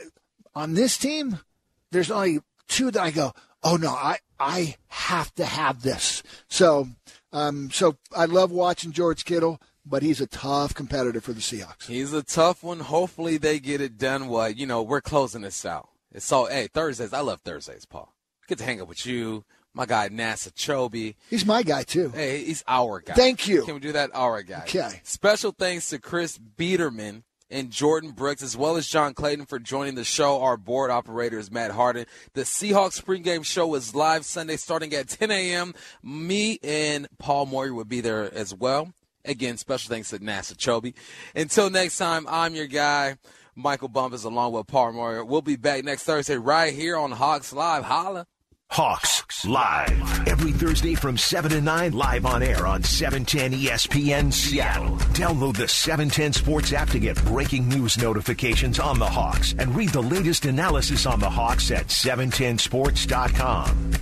on this team, there's only two that I go. Oh no, I I have to have this. So, um, so I love watching George Kittle, but he's a tough competitor for the Seahawks. He's a tough one. Hopefully they get it done. What you know, we're closing this out. It's so hey Thursdays. I love Thursdays, Paul. Get to hang out with you, my guy Nasa Chobe. He's my guy too. Hey, he's our guy. Thank you. Can we do that? Our guy. Okay. Special thanks to Chris Biderman and Jordyn Brooks, as well as John Clayton for joining the show. Our board operator is Matt Harden. The Seahawks pregame show is live Sunday starting at 10 a.m. Me and Paul Moyer will be there as well. Again, special thanks to NASA Chobe. Until next time, I'm your guy, Michael Bumpus, along with Paul Moyer. We'll be back next Thursday right here on Hawks Live. Holla. Hawks live every Thursday from 7 to 9 live on air on 710 ESPN Seattle. Download the 710 Sports app to get breaking news notifications on the Hawks and read the latest analysis on the Hawks at 710sports.com.